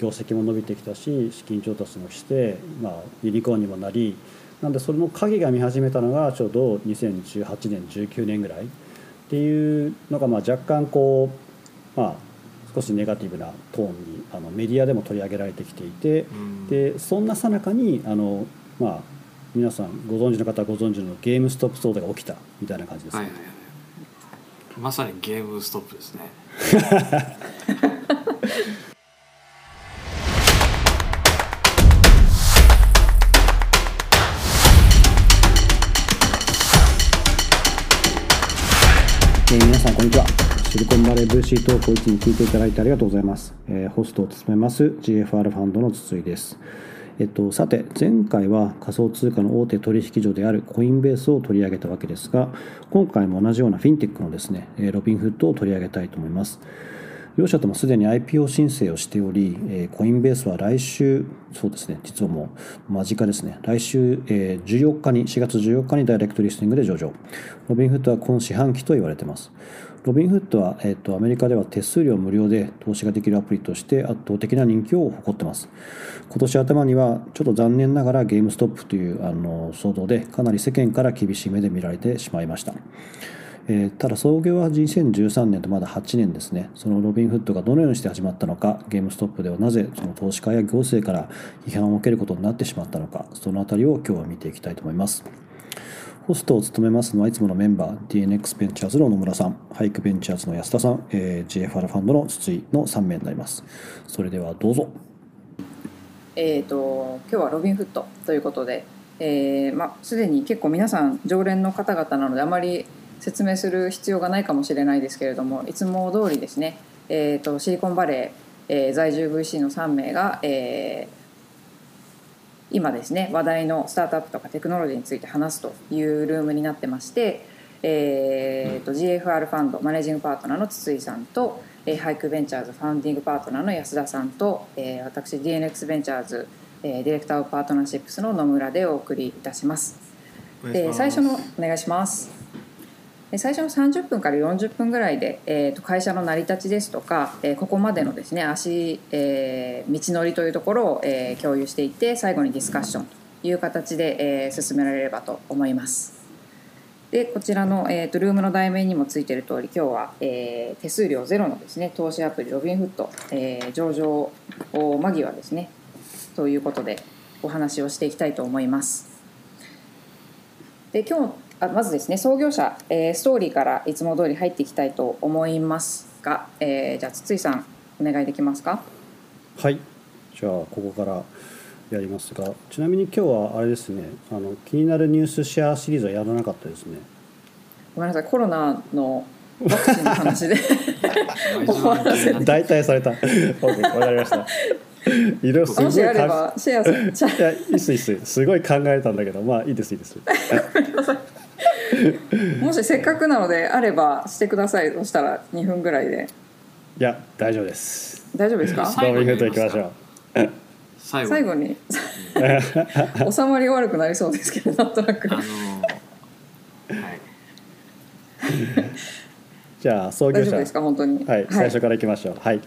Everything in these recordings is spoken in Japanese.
業績も伸びてきたし資金調達もして、まあ、ユニコーンにもなりなんでそれの影が見始めたのがちょうど2018年19年ぐらいっていうのがまあ若干こうまあ少しネガティブなトーンにあのメディアでも取り上げられてきていて、でそんなさなかにあのまあ皆さんご存知の方はご存知のゲームストップ騒動が起きたみたいな感じです、ね。はいはいはい、まさにゲームストップですね えー、皆さんこんにちは。シリコンバレー VC トークをいつも聞いていただいてありがとうございます、えー、ホストを務めます GFR ファンドの筒井です。えっと、さて前回は仮想通貨の大手取引所であるコインベースを取り上げたわけですが今回も同じようなフィンテックのですねロビンフットを取り上げたいと思います。両社ともすでに IPO 申請をしており、えコインベースは来週、そうですね、実はもう間近ですね、来週、え14日に、4月14日にダイレクトリスティングで上場。ロビンフットは今四半期と言われています。ロビンフットは、えーと、アメリカでは手数料無料で投資ができるアプリとして圧倒的な人気を誇ってます。今年頭にはちょっと残念ながらゲームストップというあの騒動でかなり世間から厳しい目で見られてしまいました。えー、ただ創業は2013年とまだ8年ですね。そのロビンフッドがどのようにして始まったのかゲームストップではなぜその投資家や行政から批判を受けることになってしまったのかその辺りを今日は見ていきたいと思います。ホストを務めますのはいつものメンバー DNX ベンチャーズの野村さんハイクベンチャーズの安田さん、えー、GFR ファンドの筒井の3名になります。それではどうぞ。えーと、今日はロビンフットということで、えーまあ、すでに結構皆さん常連の方々なのであまり説明する必要がないかもしれないですけれどもいつも通りですね、えーと、シリコンバレー、えー、在住 VC の3名が、えー、今ですね話題のスタートアップとかテクノロジーについて話すというルームになってまして、えーと、GFR ファンドマネージングパートナーの筒井さんと、えー、ハイクベンチャーズファンディングパートナーの安田さんと、えー、私 DNX ベンチャーズ、えー、 Director of Partnerships の野村でお送りいたします。で最初のお願いします。最初の30分から40分ぐらいで、えー、と会社の成り立ちですとか、えー、ここまでのですね足、えー、道のりというところを、えー、共有していって最後にディスカッションという形で、えー、進められればと思います。でこちらの、えーと、ルームの題名にもついている通り今日は、えー、手数料ゼロのですね投資アプリ Robinhood、えー、上場間際ですねということでお話をしていきたいと思います。で今日あまずですね創業者、えー、ストーリーからいつも通り入っていきたいと思いますが、えー、じゃあ筒井さんお願いできますか？はい。じゃあここからやりますがちなみに今日はあれですねあの気になるニュースシェアシリーズはやらなかったですね。ごめんなさいコロナのワクチンの話で。大体された。OK わかりました。いろすごいシェアシェアいやいいっすいいっす。すごい考えたんだけどまあいいですいいです もしせっかくなのであればしてください。そしたら2分ぐらいで。いや大丈夫です。大丈夫ですか？ロービングといきましょう。最後に。収まり悪くなりそうですけどなんとなく、あのー、はい。じゃあ創業者。ですか？本当に。はい、最初からいきましょう。はい。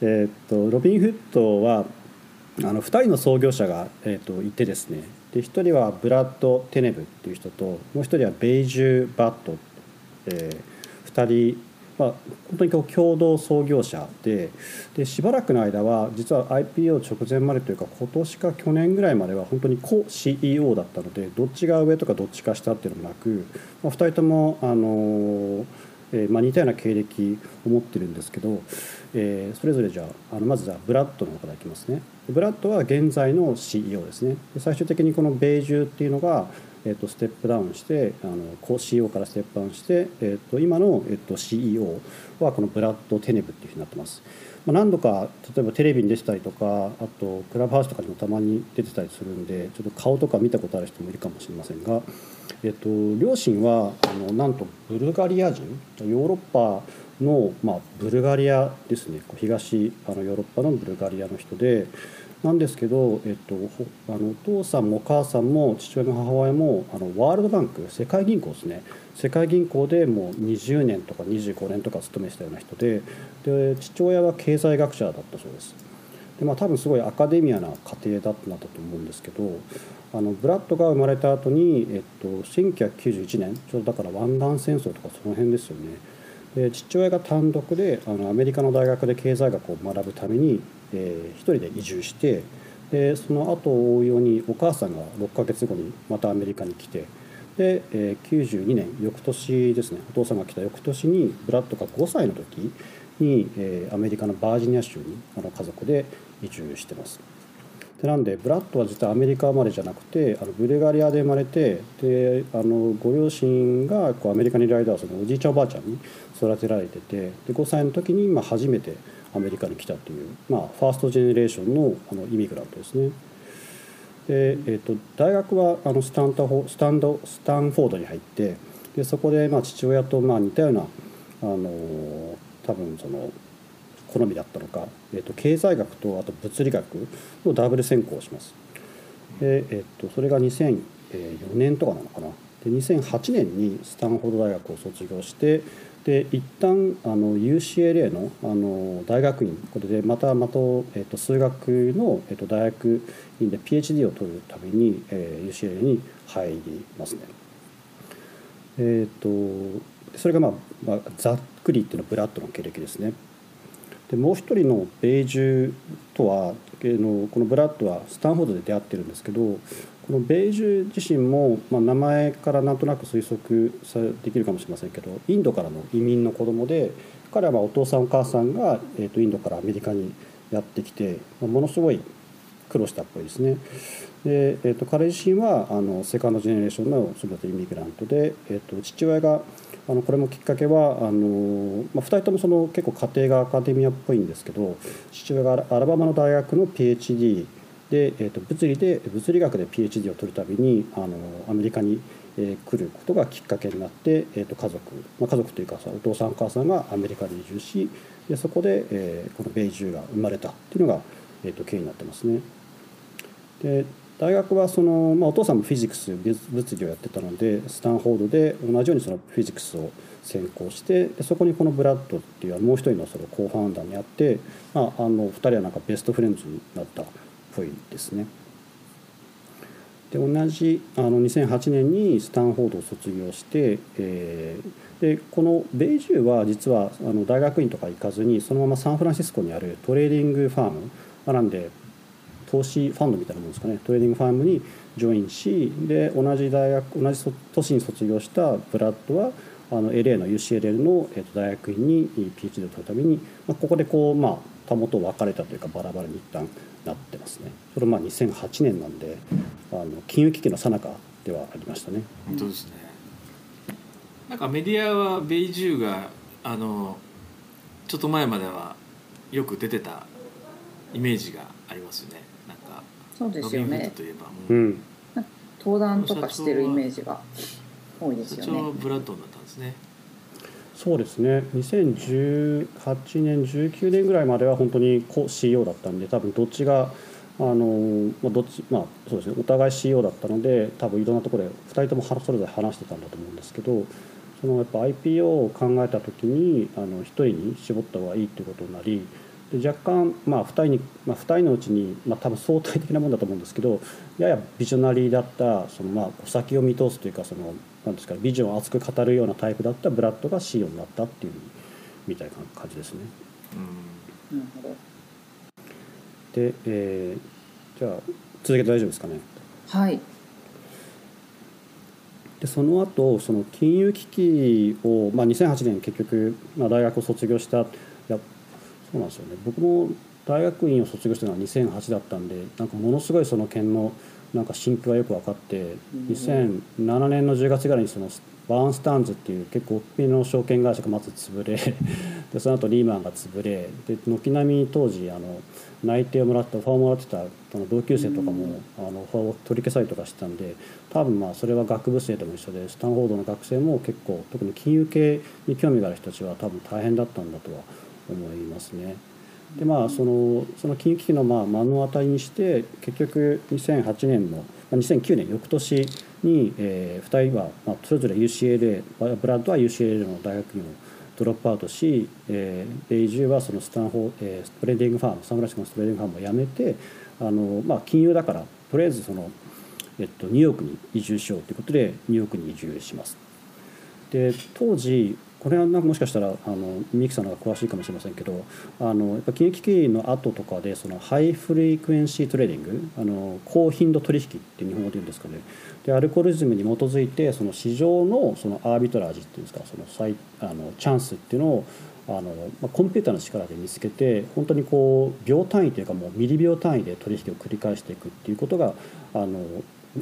えー、っとロビンフットはあの2人の創業者が、えー、っといてですねで1人はブラッド・テネブっていう人ともう1人はベイジュ・バット、えー、2人、まあ、本当にこう共同創業者ででしばらくの間は実は IPO 直前までというか今年か去年ぐらいまでは本当にコ CEO だったのでどっちが上とかどっちか下っていうのもなく、まあ、2人ともあのーえーまあ、似たような経歴を持ってるんですけど、えー、それぞれじゃああのまずじゃあブラッドの方からいきますね。ブラッドは現在の CEO ですね。で最終的にこのベージュっていうのが、えー、とステップダウンしてあの CEO からステップダウンして、えー、と今の、えー、と CEO はこのブラッド・テネブっていうふうになってます、まあ、何度か例えばテレビに出てたりとかあとクラブハウスとかにもたまに出てたりするんでちょっと顔とか見たことある人もいるかもしれませんが、えっと、両親はあのなんとブルガリア人ヨーロッパの、まあ、ブルガリアですね。東あのヨーロッパのブルガリアの人でなんですけど、えっと、あのお父さんもお母さんも父親の母親もあのワールドバンク世界銀行ですね。世界銀行でもう20年とか25年とか勤めてたような人でで父親は経済学者だったそうです。で、まあ、多分すごいアカデミアな家庭だったと思うんですけどあのブラッドが生まれた後に、えっと、1991年ちょうどだから湾岸戦争とかその辺ですよね。で父親が単独であのアメリカの大学で経済学を学ぶために、えー、一人で移住してでその後を追うようにお母さんが6ヶ月後にまたアメリカに来てで、えー、92年翌年ですねお父さんが来た翌年にブラッドが5歳の時に、えー、アメリカのバージニア州にあの家族で移住してます。でなんでブラッドは実はアメリカ生まれじゃなくてあのブルガリアで生まれてであのご両親がこうアメリカにいる間はそのおじいちゃんおばあちゃんに育てられててで5歳の時にまあ初めてアメリカに来たという、まあ、ファーストジェネレーションのあのイミグラントですね。でえーと、大学はあのスタンタスタンドスタンフォードに入ってでそこでまあ父親とまあ似たようなあの多分その好みだったのか、えーと、経済学とあと物理学のダブル専攻をします。でえーと、それが2004年とかなのかな。で2008年にスタンフォード大学を卒業してで一旦あの UCLA のあの大学院これでまたまた、えー、と数学の、えー、と大学院で PhD を取るために、えー、UCLA に入りますね。えーと、それが、まあ、まあざっくりっていうのはブラッドの経歴ですね。でもう一人のベージュとはのこのブラッドはスタンフォードで出会ってるんですけどこのベージュ自身も、まあ、名前からなんとなく推測さできるかもしれませんけどインドからの移民の子供で彼はお父さんお母さんが、えー、とインドからアメリカにやってきて、まあ、ものすごい苦労したっぽいですね。で、えー、と彼自身はあのセカンドジェネレーションの全てイミグラントで、えー、と父親があのこれもきっかけはあの、まあ、2人ともその結構家庭がアカデミアっぽいんですけど父親がアラバマの大学の PhD で、えー、と物理で物理学で PhD を取るためにあのアメリカに、えー、来ることがきっかけになって、えー、と家族、まあ、家族というかさお父さんお母さんがアメリカに移住しでそこで、えー、このベイジュが生まれたっていうのが、えー、と経緯になってますね。で大学はその、まあ、お父さんも physics 物理をやってたのでスタンフォードで同じようにその physics を専攻してそこにこのブラッドっていうもう一人のその co-founder にあって、まあ、あの2人はなんか best friends になったぽいですね。で同じあの2008年にスタンフォードを卒業して、えー、でこのベイジューは実はあの大学院とか行かずにそのままサンフランシスコにある trading firmなんで投資ファンドみたいなものですかね trading firm に join しで同じ大学同じ年に卒業したブラッドはあの LA の UCLA の、大学院に PhD を取るために、まあ、ここでこうまあもと別れたというかバラバラに一旦なってますね。それまあ2008年なんであの金融危機の最中ではありましたね。本当ですね。なんかメディアはベイジューがあのちょっと前まではよく出てたイメージがありますよね。そうですよね。といえば。うん、登壇とかしてるイメージが多いですよね。ブラッドだったんですねそうですね。2018年19年ぐらいまでは本当に CEO だったんで多分どっちがあのどっちまあそうですね。お互い CEO だったので多分いろんなところで2人ともそれぞれ話してたんだと思うんですけどそのやっぱ IPO を考えた時にあの1人に絞った方がいいっていうことになりで若干、まあ、2人に、まあ、2人のうちに、まあ、多分相対的なもんだと思うんですけどややビジョナリーだったその、まあ、先を見通すというかそのなんですかビジョンを熱く語るようなタイプだったブラッドが CEO になったっていうみたいな感じですね。うん、で、えー、じゃあ続けて大丈夫ですかね。はいでその後その金融危機を、まあ、2008年結局、まあ、大学を卒業したそうなんですよね僕も大学院を卒業したのは2008だったんでなんかものすごいその件のなんか心境がよく分かって、2007年の10月ぐらいにそのバーンスタンズっていう結構大きの証券会社がまず潰れ でその後リーマンが潰れで軒並み当時あの内定をもらったオファーをもらってたその同級生とかも、あのオファーを取り消されたりとかしてたんで多分まあそれは学部生とも一緒でスタンフォードの学生も結構特に金融系に興味がある人たちは多分大変だったんだとは思いますね。でまあそのその金融危機のまあ目の当たりにして結局2008年の2009年翌年に、えー、2人は、まあ、それぞれ UCLA ブラッドは UCLA の大学院をドロップアウトし、えー、ベイジュはそのスタンホ、えー、 trading firm サンフランシスコの trading firm を辞めてあの、まあ、金融だからとりあえずその、えっと、ニューヨークに移住しようということでニューヨークに移住します。で当時これはなんかもしかしたらあのミキさんの方が詳しいかもしれませんけどあのやっぱ金融危機の後とかでその high frequency trading あの高頻度取引って日本語で言うんですかね。でアルゴリズムに基づいてその市場のそのアービトラージっていうんですかその最あのチャンスっていうのをあの、まあ、コンピューターの力で見つけて本当にこう秒単位というかもうミリ秒単位で取引を繰り返していくっていうことがあの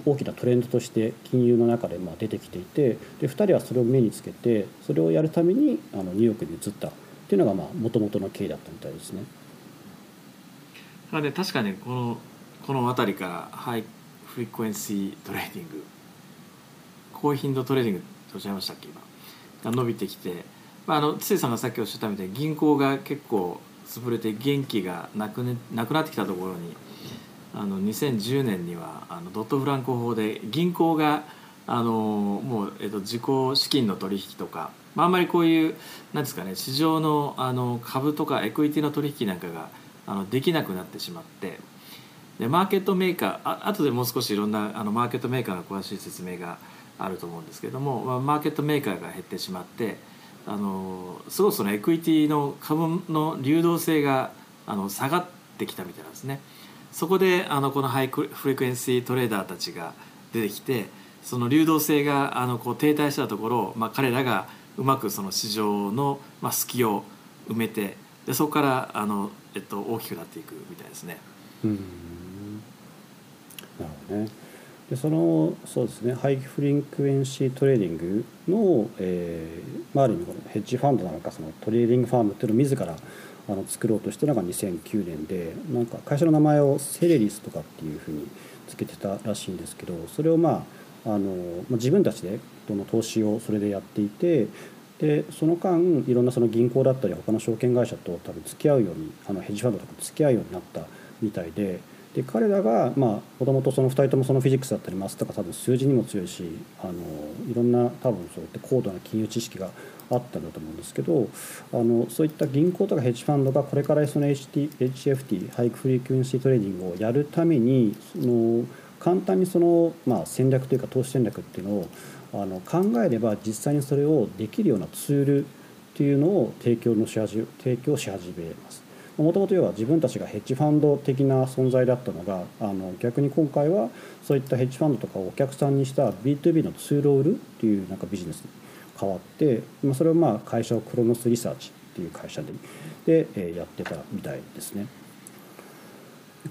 大きなトレンドとして金融の中でまあ出てきていてで2人はそれを目につけてそれをやるためにあのニューヨークに移った。っていうのがもともとの経緯だったみたいですね。あで確かにこのこの辺りから high frequency trading。高頻度トレーディングとおっしゃいましたっけ今。が伸びてきて、まあ、あの筒井さんがさっきおっしゃったみたいに銀行が結構潰れて元気がなく,、ね、なくなってきたところにあの2010年にはあのドッド・フランク法で銀行があのもう、えっと、自己資金の取引とか、まあ、あんまりこういうなんですかね市場のあの株とかエクイティの取引なんかがあのできなくなってしまってでマーケットメーカーあ後でもう少しいろんなあのマーケットメーカーの詳しい説明があると思うんですけども、まあ、マーケットメーカーが減ってしまってあのすごくそのエクイティの株の流動性があの下がってきたみたいなんですね。そこであのこのハイフレクエンシートレーダーたちが出てきてその流動性があのこう停滞したところを、まあ、彼らがうまくその市場の、まあ、隙を埋めてでそこからあの、えっと、大きくなっていくみたいですね。うん。なるほどね。でそのそうですね。 high frequency trading の、えーまあ、ある意味このヘッジファンドなのかその trading firm っていうのを自らあの作ろうとしたのが2009年でなんか会社の名前をセレリスとかっていうふうにつけてたらしいんですけどそれをまああの自分たちでどの投資をそれでやっていてでその間いろんなその銀行だったり他の証券会社と多分付き合うようにあのヘッジファンドとか付き合うようになったみたいでで彼らがもともとその2人ともその physics だったり math とか多分数字にも強いしあのいろんな多分そういった高度な金融知識があったんだと思うんですけどあのそういった銀行とかヘッジファンドがこれからその HT HFT high frequency trading をやるためにその簡単にその、まあ、戦略というか投資戦略っていうのをあの考えれば実際にそれをできるようなツールっていうのを提供のし始提供し始めます。もともと要は自分たちがヘッジファンド的な存在だったのがあの逆に今回はそういったヘッジファンドとかをお客さんにした B2B のツールを売るっていうなんかビジネス変わって、まあ、それをまあ会社をクロノスリサーチっていう会社でで、えやってたみたいですね。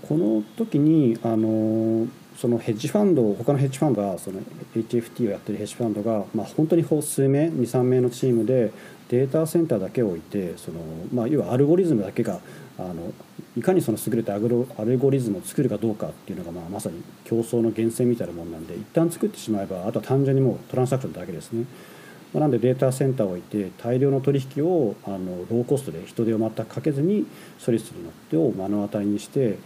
この時にあのそのヘッジファンド他のヘッジファンドがその HFT をやってるヘッジファンドが、まあ、本当に数名23名のチームでデータセンターだけを置いてその、まあ、要はアルゴリズムだけがあのいかにその優れたアルゴリズムを作るかどうかっていうのが、まあ、まさに競争の源泉みたいなもんなんで一旦作ってしまえばあとは単純にもうトランサクションだけですね。まなんでデータセンターを置いて大量の取引をあのローコストで人手を全くかけずに処理するのってを目の当たりにして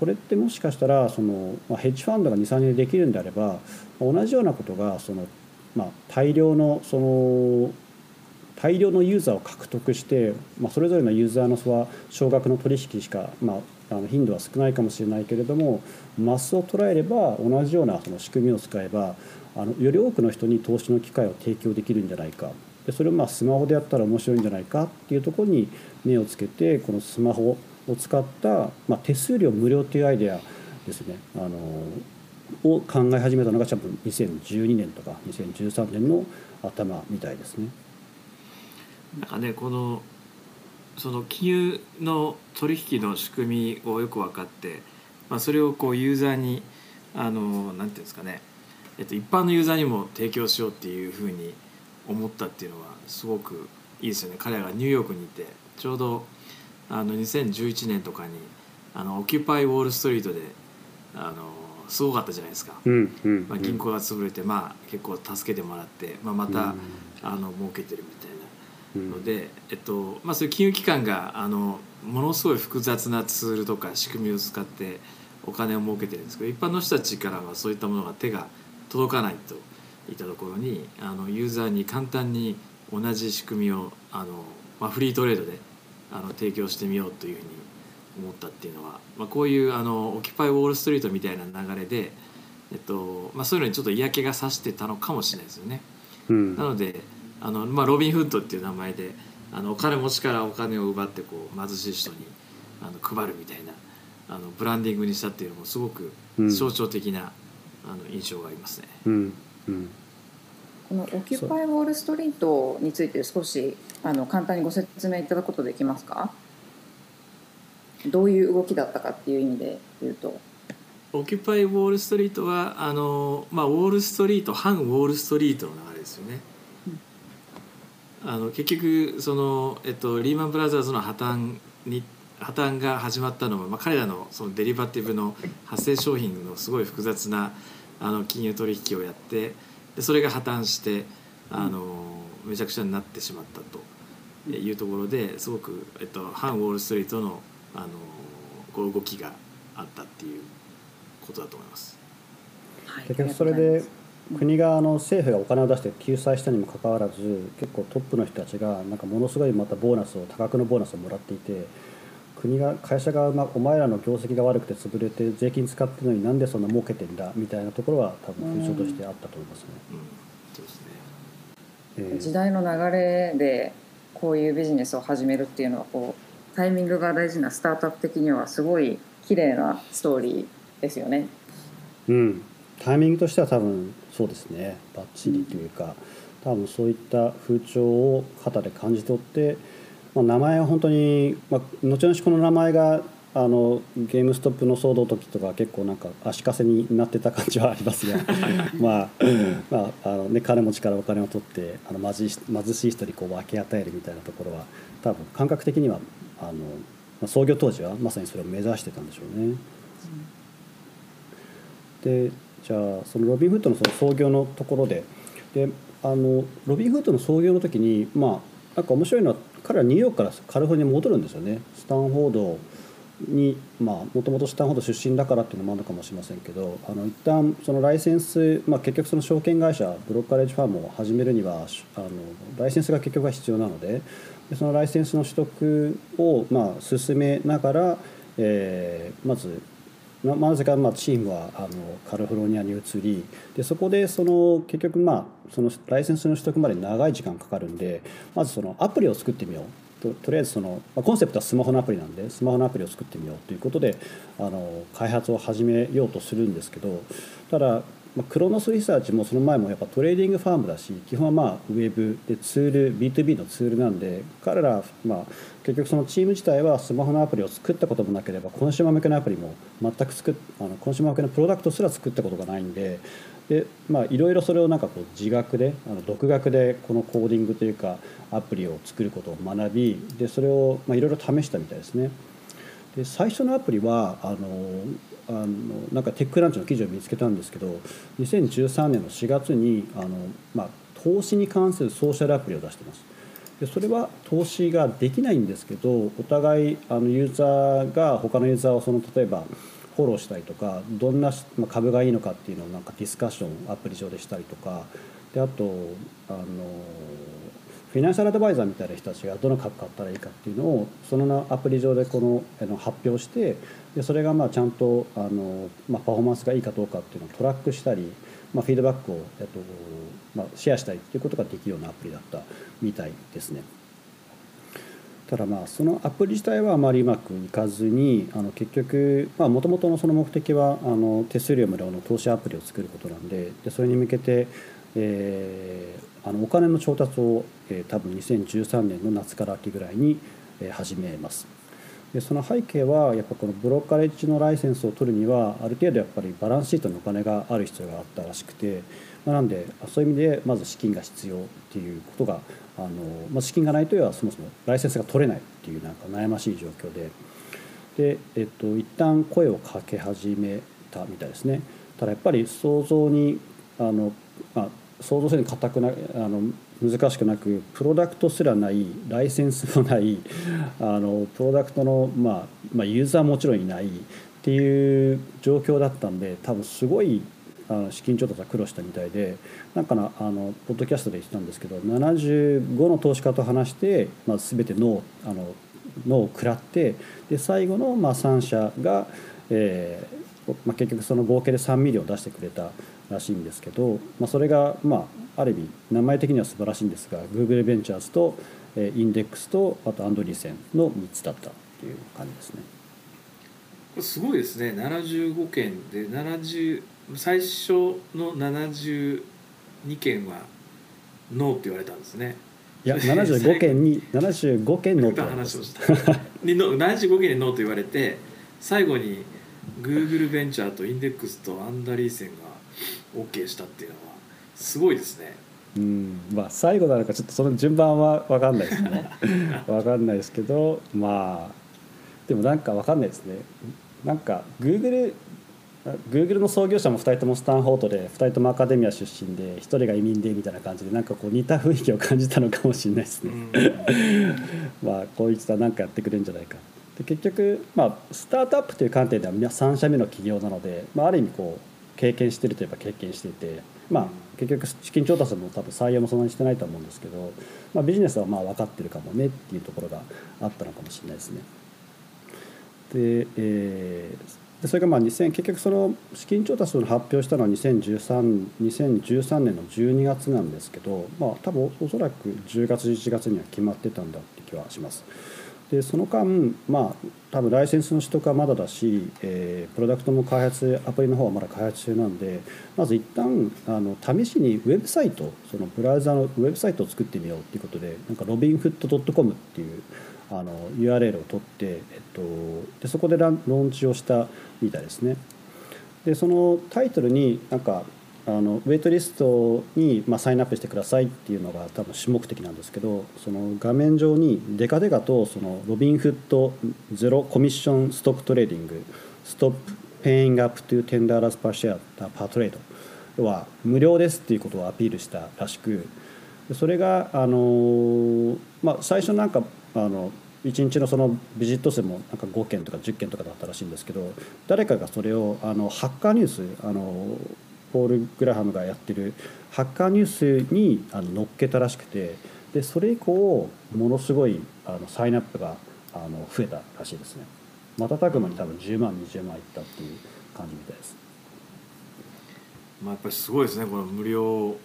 これってもしかしたらその、ま、ヘッジファンドが23年でできるんであれば同じようなことがその、ま、大量のその大量のユーザーを獲得して、ま、それぞれのユーザーのは少額の取引しか、ま、あの頻度は少ないかもしれないけれどもマスを捉えれば同じようなその仕組みを使えばあのより多くの人に投資の機会を提供できるんじゃないかでそれをまあスマホでやったら面白いんじゃないかっていうところに目をつけてこのスマホを使った、まあ、手数料無料っていうアイデアですねあのを考え始めたのが多分2012年とか2013年の頭みたいですね。なんかねこのその金融の取引の仕組みをよく分かって、まあ、それをこうユーザーにあのなんていうんですかねえっと、一般のユーザーにも提供しようっていうふうに思ったっていうのはすごくいいですよね。彼らがニューヨークにいてちょうどあの2011年とかにあのオキュパイウォール・ストリートであのすごかったじゃないですか、うんうん、まあ、銀行が潰れて、まあ、結構助けてもらって、まあ、また、うん、あの儲けてるみたいなので、えっとまあ、そういう金融機関があのものすごい複雑なツールとか仕組みを使ってお金を儲けてるんですけど一般の人たちからはそういったものが手が届かないといったところにあのユーザーに簡単に同じ仕組みをあの、まあ、フリートレードであの提供してみようというふうに思ったっていうのは、まあ、こういうあのオキュパイ・ウォール・ストリートみたいな流れで、えっとまあ、そういうのにちょっと嫌気がさしてたのかもしれないですよね。うんなのであの、まあ、ロビン・フッドっていう名前であのお金持ちからお金を奪ってこう貧しい人にあの配るみたいなあのブランディングにしたっていうのもすごくうん象徴的な、あの印象がありますね。うんうんこのオキュパイ・ウォール・ストリートについて少しあの簡単にご説明いただくことできますか？どういう動きだったかっていう意味で言うとオキュパイ・ウォール・ストリートはあの、まあ、ウォール・ストリート反ウォール・ストリートの流れですよね。あの結局その、えっと、リーマン・ブラザーズの破綻に破綻が始まったのも、まあ、彼らのそのデリバティブの発生商品のすごい複雑なあの金融取引をやってでそれが破綻してあのめちゃくちゃになってしまったというところですごく、えっと、反ウォール・ストリートのあのこう動きがあったっていうことだと思います。はい結局それで国があの政府がお金を出して救済したにもかかわらず結構トップの人たちがなんかものすごいまたボーナスを多額のボーナスをもらっていて国が会社が、まあ、お前らの業績が悪くて潰れて税金使ってるのになんでそんな儲けてんだみたいなところは多分風潮としてあったと思いますね。うん、そうですね。えー時代の流れでこういうビジネスを始めるっていうのはこうタイミングが大事なスタートアップ的にはすごい綺麗なストーリーですよね。うん、タイミングとしては多分そうですねバッチリというか多分そういった風潮を肩で感じ取って、まあ、名前は本当に、まあ、後々この名前があのゲームストップの騒動の時とか結構なんか足かせになってた感じはありますが まあ、まああのね、金持ちからお金を取ってあの貧しい貧しい人にこう分け与えるみたいなところは多分感覚的にはあの、まあ、創業当時はまさにそれを目指してたんでしょうね。でじゃあそのロビン・フッドのその創業のところでであのロビン・フッドの創業の時にまあなんか面白いのは彼はニューヨークからカリフォルニアに戻るんですよね。スタンフォードにまあもともとスタンフォード出身だからっていうのもあるのかもしれませんけどあの一旦そのライセンス、まあ、結局その証券会社ブロッカレッジファームを始めるにはあのライセンスが結局は必要なのででそのライセンスの取得をまあ進めながら、えーまずななぜかまあチームはあのカリフォルニアに移りでそこでその結局まあそのライセンスの取得まで長い時間かかるんでまずそのアプリを作ってみよう。ととりあえずその、まあ、コンセプトはスマホのアプリなんでスマホのアプリを作ってみようということであの開発を始めようとするんですけどただ、まあ、クロノスリサーチもその前もやっぱ trading firm だし基本はまあウェブでツール B2B のツールなんで彼ら、まあ、結局そのチーム自体はスマホのアプリを作ったこともなければコンシューマー向けのアプリも全く作っあのコンシューマー向けのプロダクトすら作ったことがないんででまいろいろそれをなんかこう自学であの独学でこのコーディングというかアプリを作ることを学びでそれをまあいろいろ試したみたいですね。で最初のアプリはあのあのなんかテックランチの記事を見つけたんですけど2013年の4月にあの、まあ、投資に関するソーシャルアプリを出してます。でそれは投資ができないんですけどお互いあのユーザーが他のユーザーをその例えばフォローしたりとかどんな株がいいのかっていうのをなんかディスカッションアプリ上でしたりとかであとあのフィナンシャルアドバイザーみたいな人たちがどの株買ったらいいかっていうのをそのアプリ上でこのあの発表してでそれがまあちゃんとあの、まあ、パフォーマンスがいいかどうかっていうのをトラックしたり、まあ、フィードバックを、えっとまあ、シェアしたりっていうことができるようなアプリだったみたいですね。ただまあそのアプリ自体はあまりうまくいかずにあの結局もともとのその目的はあの手数料無料の投資アプリを作ることなんででそれに向けて、えー、あのお金の調達を、えー、多分2013年の夏から秋ぐらいに、え、始めます。でその背景はやっぱこのブロッカレッジのライセンスを取るにはある程度やっぱりバランスシートにお金がある必要があったらしくて、まあ、なんでそういう意味でまず資金が必要っていうことがあの、まあ、資金がないとはそもそもライセンスが取れないっていうなんか悩ましい状況でで、えっと、一旦声をかけ始めたみたいですねただやっぱり想像にあの、まあ、想像するに固くなあの難しくなくプロダクトすらないライセンスもない あのプロダクトの、まあまあ、ユーザーもちろんいないっていう状況だったんで多分すごいあの資金調達は苦労したみたいでなんかなあのポッドキャストで言ってたんですけど75の投資家と話して、まあ、全てノーあのノーを食らってで最後のまあ3社が、えーまあ、結局その合計で3ミリを出してくれた。らしいんですけど、まあ、それが、まあ、ある意味名前的には素晴らしいんですが Google ベンチャーズと、えー、インデックスとあとアンドリーセンの3つだったっていう感じですね。すごいですね。75件で70最初の72件はノーって言われたんですね。いや 75件に 75件ノーと話をした。75件にノーと言われて最後にグーグルベンチャーとインデックスとアンダリーセンが OK したっていうのはすごいですね。うん。まあ最後なのかちょっとその順番は分かんないですね。分かんないですけどまあでもなんか分かんないですね。なんかグーグルグーグルの創業者も2人ともスタンフォードで2人ともアカデミア出身で1人が移民でみたいな感じでなんかこう似た雰囲気を感じたのかもしれないですね。まあこいつは何かやってくれるんじゃないか。で結局、まあ、スタートアップという観点ではみんな3社目の企業なので、まあ、ある意味こう経験してるといえば経験していて、まあ、結局資金調達も多分採用もそんなにしてないと思うんですけど、まあ、ビジネスはまあ分かってるかもねっていうところがあったのかもしれないですね。で、えー、でそれがまあ2000結局その資金調達を発表したのは2013 2013年の12月なんですけど、まあ、多分おそらく10月11月には決まってたんだって気はします。でその間まあ多分ライセンスの取得はまだだし、えー、プロダクトも開発アプリの方はまだ開発中なんでまず一旦あの試しにウェブサイトそのブラウザのウェブサイトを作ってみようっていうことでなんかロビンフット .com っていうあの URL を取って、えっと、でそこでローンチをしたみたいですね。でそのタイトルになんかあのウェイトリストに、まあ、サインアップしてくださいっていうのが多分主目的なんですけどその画面上にデカデカとそのロビンフットzero commission stock trading stop paying up to 10 dollars per share per trade 要は無料ですっていうことをアピールしたらしくそれがあの、まあ、最初なんかあの1日のその visit 数もなんか5件とか10件とかだったらしいんですけど誰かがそれをあの Hacker News あのポール・グラハムがやってる Hacker News にあの載っけたらしくてでそれ以降ものすごいあのサインアップがあの増えたらしいですね瞬く間に多分10万20万いったっていう感じみたいです。まあ、やっぱりすごいですねこの無料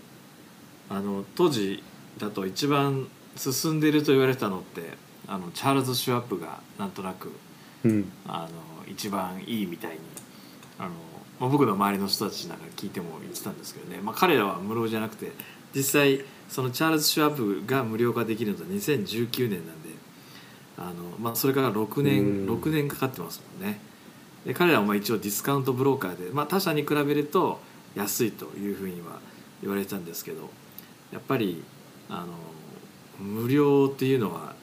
あの当時だと一番進んでいると言われたのってあのチャールズ・シュワップがなんとなく、うん、あの一番いいみたいにあの、まあ、僕の周りの人たちなんか聞いても言ってたんですけどね、まあ、彼らは無料じゃなくて実際そのチャールズ・シュワップが無料化できるのは2019年なんであの、まあ、それから6年、うん、6年かかってますもんね。で彼らはまあ一応ディスカウントブローカーで、まあ、他社に比べると安いというふうには言われてたんですけどやっぱりあの無料っていうのは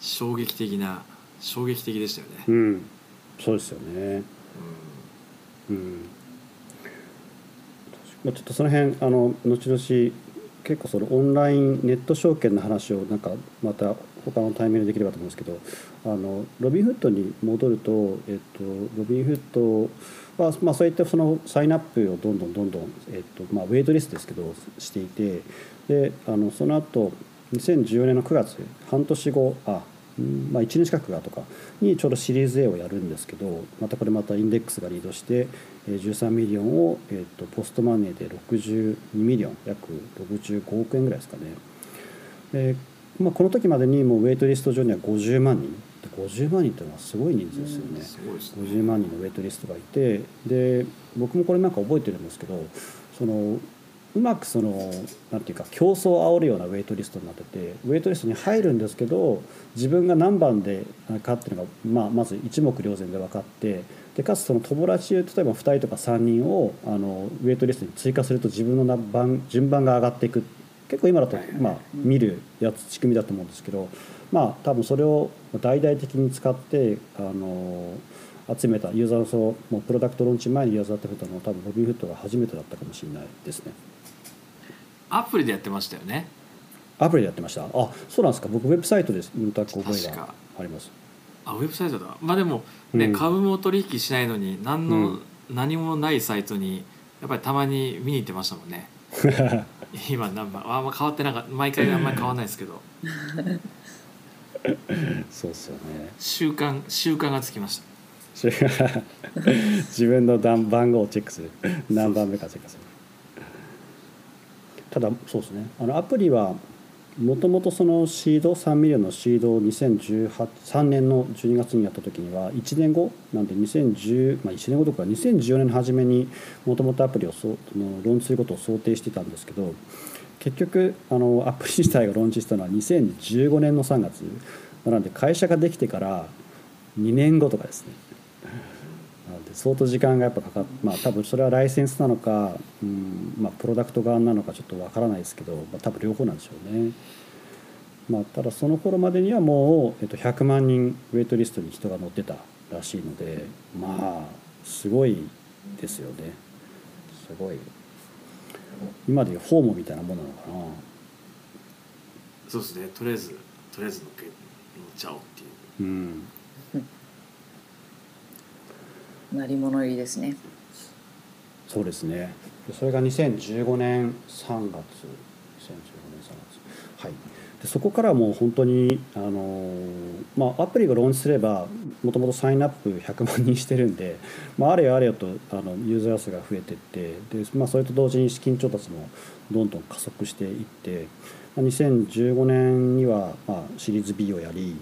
衝撃的な衝撃的でしたよね。うん、そうですよね。うん。まあちょっとその辺あの後々結構そのオンラインネット証券の話をなんかまた他のタイミングでできればと思うんですけどあのロビンフットに戻ると、えっと、ロビンフットは、まあ、そういったそのサインアップをどんどんどんどん、えっとまあ、ウェイトリストですけどしていてであのその後2014年の9月半年後あ、まあ、1年近くがとかにちょうどシリーズ A をやるんですけどまたこれまたインデックスがリードして13 million を、えー、と post-money で62 million 約65億円ぐらいですかね。でまあ、この時までにもうウェイトリスト上には50万人。50万人っていうのはすごい人数ですよね,、うん、ね。50万人のウェイトリストがいてで僕もこれなんか覚えてるんですけどそのうまくそのなんていうか競争を煽るようなウェイトリストになっててウェイトリストに入るんですけど自分が何番でかっていうのが、まあ、まず一目瞭然で分かってでかつその友達例えば2人とか3人をあのウェイトリストに追加すると自分の番順番が上がっていく結構今だと、まあ、見るやつ仕組みだと思うんですけどまあ多分それを大々的に使ってあの集めたユーザーのそのもうプロダクトローンチ前にユーザーってことの多分ロビンフットが初めてだったかもしれないですね。アプリでやってましたよね。アプリでやってました？あそうなんですか。僕ウェブサイトでインタック覚えがあります。あウェブサイトだ。まあでもね、うん、株も取引しないのに何の、うん、何もないサイトにやっぱりたまに見に行ってましたもんね。今ナンバーあんま変わってなかった毎回あんまり変わんないですけど。そうっすよね。習慣習慣がつきました。自分の番番号をチェックする。何番目かチェックするただそうですね。あのアプリはもともとそのシード3 million のシードを2013年の12月にやった時には1年後なんで2010、まあ、1年後とか2014年の初めにもともとアプリをそのローンチすることを想定してたんですけど結局あのアプリ自体がローンチしたのは2015年の3月。なので会社ができてから2年後とかですね。相当時間がやっぱかかっまあ多分それはライセンスなのか、うんまあ、プロダクト側なのかちょっとわからないですけど、まあ、多分両方なんでしょうね。まあ、ただその頃までにはもう、えっと、100万人ウェイトリストに人が乗ってたらしいのでまあすごいですよね。すごい。今でいうフォームみたいなものなのかな。そうですね。とりあえずとりあえず乗っけ乗っちゃおうっていう。うん鳴り物入りですね。そうですね。それが2015年3月。2015年3月。はい。でそこからもう本当にあのーまあアプリがローンチすればもともとサインアップ100万人してるんで、まあ、あれよあれよとあのユーザー数が増えてってで、まあ、それと同時に資金調達もどんどん加速していってまあ2015年にはまあシリーズ B をやり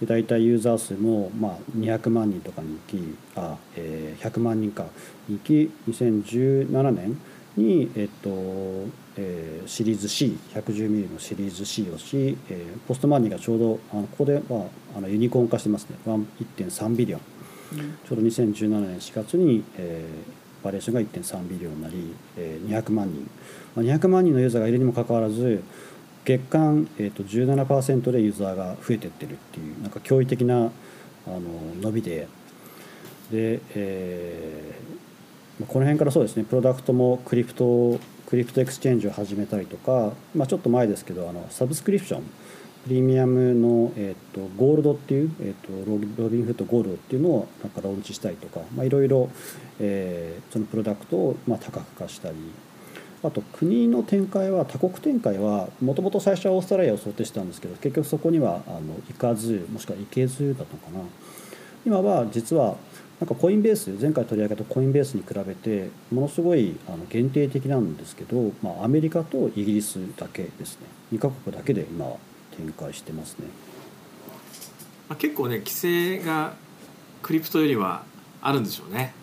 で大体ユーザー数もまあ200万人とかに行きあ、えー100万人かに行き2017年に、えっとえーシリーズ C110 ミリのシリーズ C をし、えー post-money がちょうどあのここではあのユニコーン化してますね。 one 1.3 billion。ちょうど2017年4月に、えー valuation が1.3 billion になり、えー200万人、まあ、200万人のユーザーがいるにもかかわらず月間、えー、と17%でユーザーが増えてってるっていうなんか驚異的なあの伸びで。で、えーこの辺からそうですねプロダクトも crypto crypto exchange を始めたりとか、まあ、ちょっと前ですけどあのサブスクリプションプレミアムの、えー、とゴールドっていう、えー、とロビロビンフッドゴールドっていうのをなんかローンチしたりとか、まあ、いろいろ、えーそのプロダクトをまあ多角化したりあと国の展開は多国展開はもともと最初はオーストラリアを想定してたんですけど結局そこにはあの行かずもしくは行けずだったのかな。今は実はなんかコインベース前回取り上げたコインベースに比べてものすごいあの限定的なんですけど、まあ、アメリカとイギリスだけですね。2カ国だけで今は展開してますね。まあ、結構ね規制がクリプトよりはあるんでしょうね。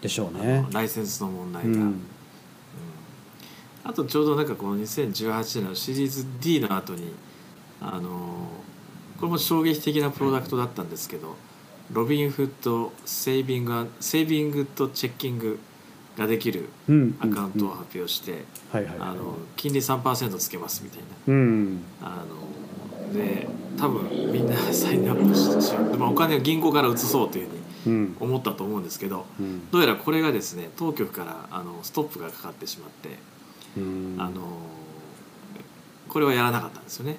でしょうあねのライセンスの問題が、うんあとちょうどなんかこの2018年のシリーズ D の後にあのこれも衝撃的なプロダクトだったんですけどロビンフッドセービングセービングとチェッキングができるうん。アカウントをうん発表して、金利3%つけますみたいうん。なあので多分みんなサインアップししよう。で、まあ、お金を銀行から移そうというふうにうん。思ったと思うんですけどうん。どうやらこれがですね当局からあのストップがかかってしまって。うん。あのこれはやらなかったんですよね。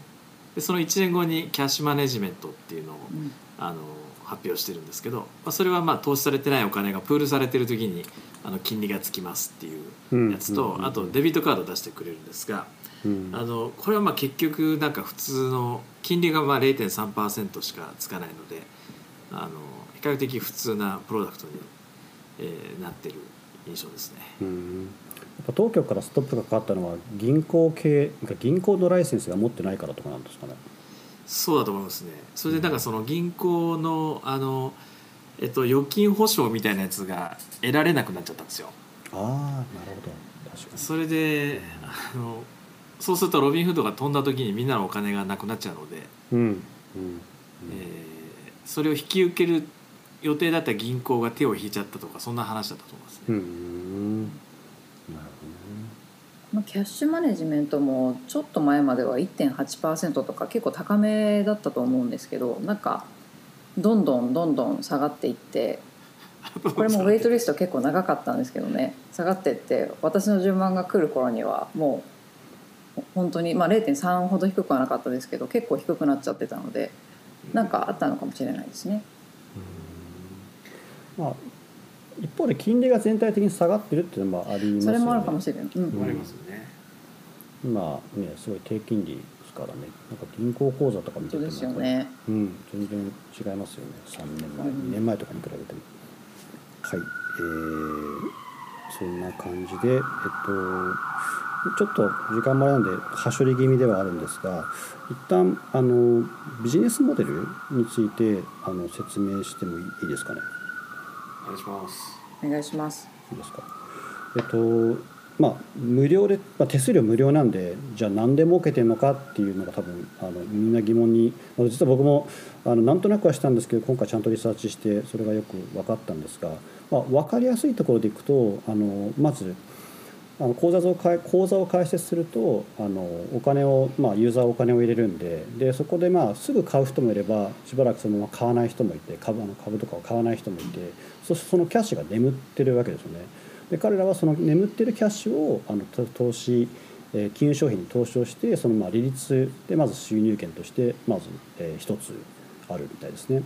でその1年後にキャッシュマネジメントっていうのをうん。あの発表してるんですけど、まあ、それはまあ投資されてないお金がプールされてる時にあの金利がつきますっていうやつと、うん。あとデビットカード出してくれるんですが、うん。あのこれはまあ結局なんか普通の金利がまあ0.3%しかつかないのであの比較的普通なプロダクトに、えーなってる印象ですね。うんぱ当局からストップがかかったのは銀行系銀行のライセンスが持ってないからとかなんですかね。そうだと思いますね。それでなんかその銀行のあの、えっと、預金保証みたいなやつが得られなくなっちゃったんですよ。ああなるほど。確かに。それであのそうするとロビンフードが飛んだ時にみんなのお金がなくなっちゃうので、うんうんえーそれを引き受ける予定だった銀行が手を引いちゃったとかそんな話だったと思いますね、うんまあキャッシュマネジメントもちょっと前までは1.8%とか結構高めだったと思うんですけどなんかどんどんどんどん下がっていってこれもウェイトリスト結構長かったんですけどね。下がっていって私の順番が来る頃にはもう本当にまあ0.3ほど低くはなかったですけど結構低くなっちゃってたのでなんかあったのかもしれないですね。まあ一方で金利が全体的に下がってるっていうのもありますよね。それもあるかもしれない、うん。ありますよね。今ねすごい低金利ですからね。なんか銀行口座とか見ててもそうですよね。うん。全然違いますよね。3年前、うん。2年前とかに比べても。はい。えー、そんな感じでえっとちょっと時間もあれなんで端折り気味ではあるんですが一旦あのビジネスモデルについてあの説明してもいいですかねお願いします。お願いします。いいですか？えっとまあ無料で、まあ、手数料無料なんでじゃあ何で儲けてるのかっていうのが多分あのみんな疑問にまあ実は僕もあのなんとなくはしたんですけど今回ちゃんとリサーチしてそれがよく分かったんですが、まあ、分かりやすいところでいくとあのまずあの口座を開口座を開設するとあのお金を、まあ、ユーザーお金を入れるんででそこで、まあ、すぐ買う人もいればしばらくそのまま買わない人もいて株あの株とかを買わない人もいてそしてそのキャッシュが眠ってるわけですよね。で彼らはその眠ってるキャッシュをあの投資え金融商品に投資をしてそのまあ利率でまず収入源としてまず、えー一つあるみたいですね。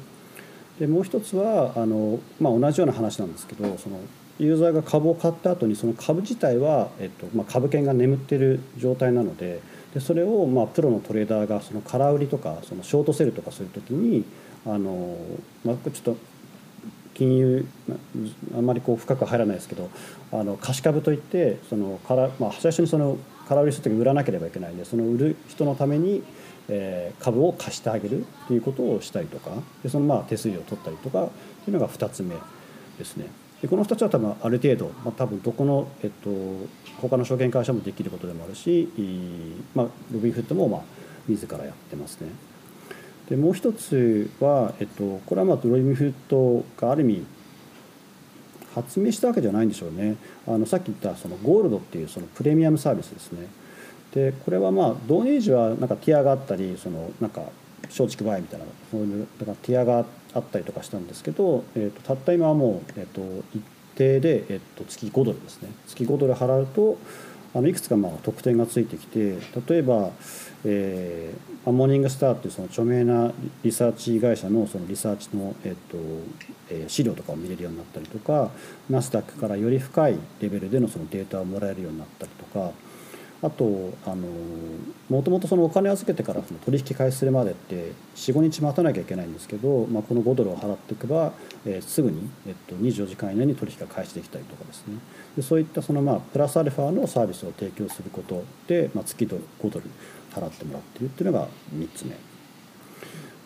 でもう一つはあの、まあ、同じような話なんですけどそのユーザーが株を買った後にその株自体は、えっとまあ、株券が眠っている状態なのででそれを、まあ、プロのトレーダーがその空売りとかそのショートセルとかする時にあの、まあ、ちょっと金融あんまりこう深く入らないですけどあの貸し株といってそのから、まあ、最初にその空売りする時に売らなければいけないんでその売る人のために、えー株を貸してあげるっていうことをしたりとかでそのまあ手数料を取ったりとかっていうのが2つ目ですね。でこの2つは多分ある程度、まあ、多分どこの、えっと、他の証券会社もできることでもあるし、まあ、ロビンフットもまあ自らやってますね。でもう一つは、えっと、これはまあロビンフットがある意味発明したわけじゃないんでしょうねあのさっき言ったそのゴールドっていうそのプレミアムサービスですねでこれはまあ導入時はなんかティアがあったりそのなんか松竹梅みたいなそういうだからティアがあってたりとかしたんですけど、えー、とたった今はもう、えー、と一定で、えー、と月5ドルですね。月5ドル払うとあのいくつかまあ特典がついてきて例えば、えーモーニングスターっていうその著名なリサーチ会社のそのリサーチの、えーとえ資料とかを見れるようになったりとかナスダックからより深いレベルでのそのデータをもらえるようになったりとかあとあのもともとそのお金預けてからその取引開始するまでって45日待たなきゃいけないんですけど、まあ、この5ドルを払っていけば、えーすぐに、えっと、24時間以内に取引が開始できたりとかですねでそういったその、まあ、プラスアルファのサービスを提供することで、まあ、月5ドル払ってもらっているっていうのが3つ目。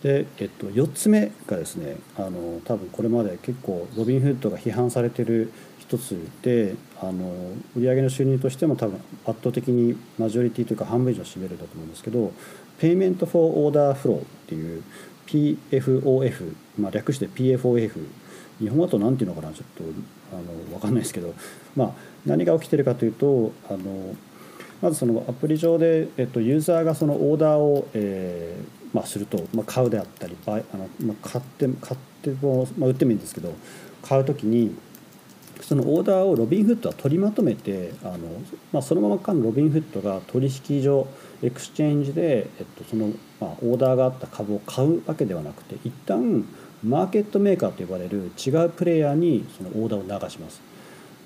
で、えっと、4つ目がですねあの多分これまで結構ロビンフッドが批判されてる一つであの売上の収入としても多分圧倒的にマジョリティというか半分以上占めるんだと思うんですけど payment for order flow っていう PFOF、まあ、略して PFOF 日本語だと何ていうのかなちょっとあの分かんないですけど、まあ、何が起きてるかというとあのまずそのアプリ上で、えっと、ユーザーがそのオーダーを、えーまあ、すると、まあ、買うであったりあの、まあ、買って買っても、まあ、売ってもいいんですけど買う時にそのオーダーをロビンフッドは取りまとめてあの、まあ、そのままかのロビンフッドが取引所 exchange で、えっと、その、まあ、オーダーがあった株を買うわけではなくて一旦マーケットメーカーと呼ばれる違うプレイヤーにそのオーダーを流します。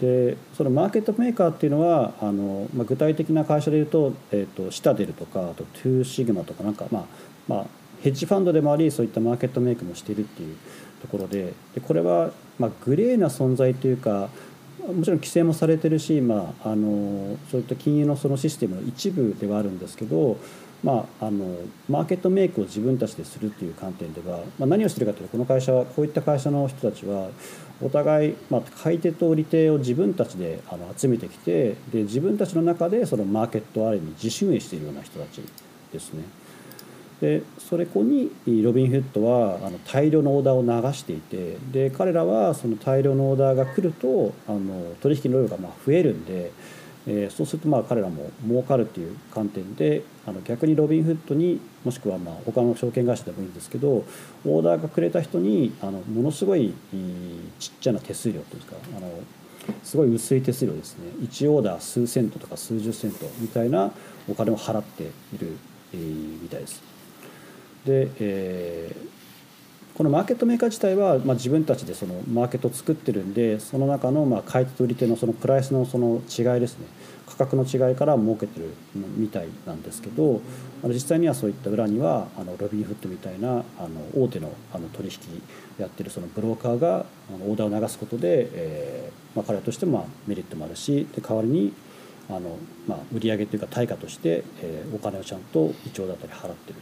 でそのマーケットメーカーっていうのはあの、まあ、具体的な会社でいうと,、えー、とシタデルとかあとトゥーシグマとかなんか、まあまあ、ヘッジファンドでもありそういったマーケットメイクもしているっていうところででこれは、まあ、グレーな存在というかもちろん規制もされてるし、まあ、あのそういった金融のそのシステムの一部ではあるんですけど、まあ、あのマーケットメイクを自分たちでするっていう観点では、まあ、何をしてるかというとこの会社はこういった会社の人たちはお互い、まあ、買い手と売り手を自分たちであの集めてきてで自分たちの中でそのマーケットをある意味自主運営しているような人たちですね。でそれこにロビンフッドはあの大量のオーダーを流していてで彼らはその大量のオーダーが来るとあの取引の量がまあ増えるんで、えーそうするとまあ彼らも儲かるっていう観点であの逆にロビンフッドにもしくはまあ他の証券会社でもいいんですけどオーダーがくれた人にあのものすごいちっちゃな手数料っていうかあのすごい薄い手数料ですね1オーダー数セントとか数十セントみたいなお金を払っている、えーみたいです。で、えーこのマーケットメーカー自体は、まあ、自分たちでそのマーケットを作ってるんでその中のまあ買い手と売り手のそのプライスのその違いですね。価格の違いから儲けてるみたいなんですけどあの実際にはそういった裏にはあのロビンフッドみたいなあの大手のあの取引やってるそのブローカーがオーダーを流すことで、えーまあ、彼らとしてもまあメリットもあるしで代わりにあの、まあ、売上というか対価として、えー、お金をちゃんと一丁だったり払ってる。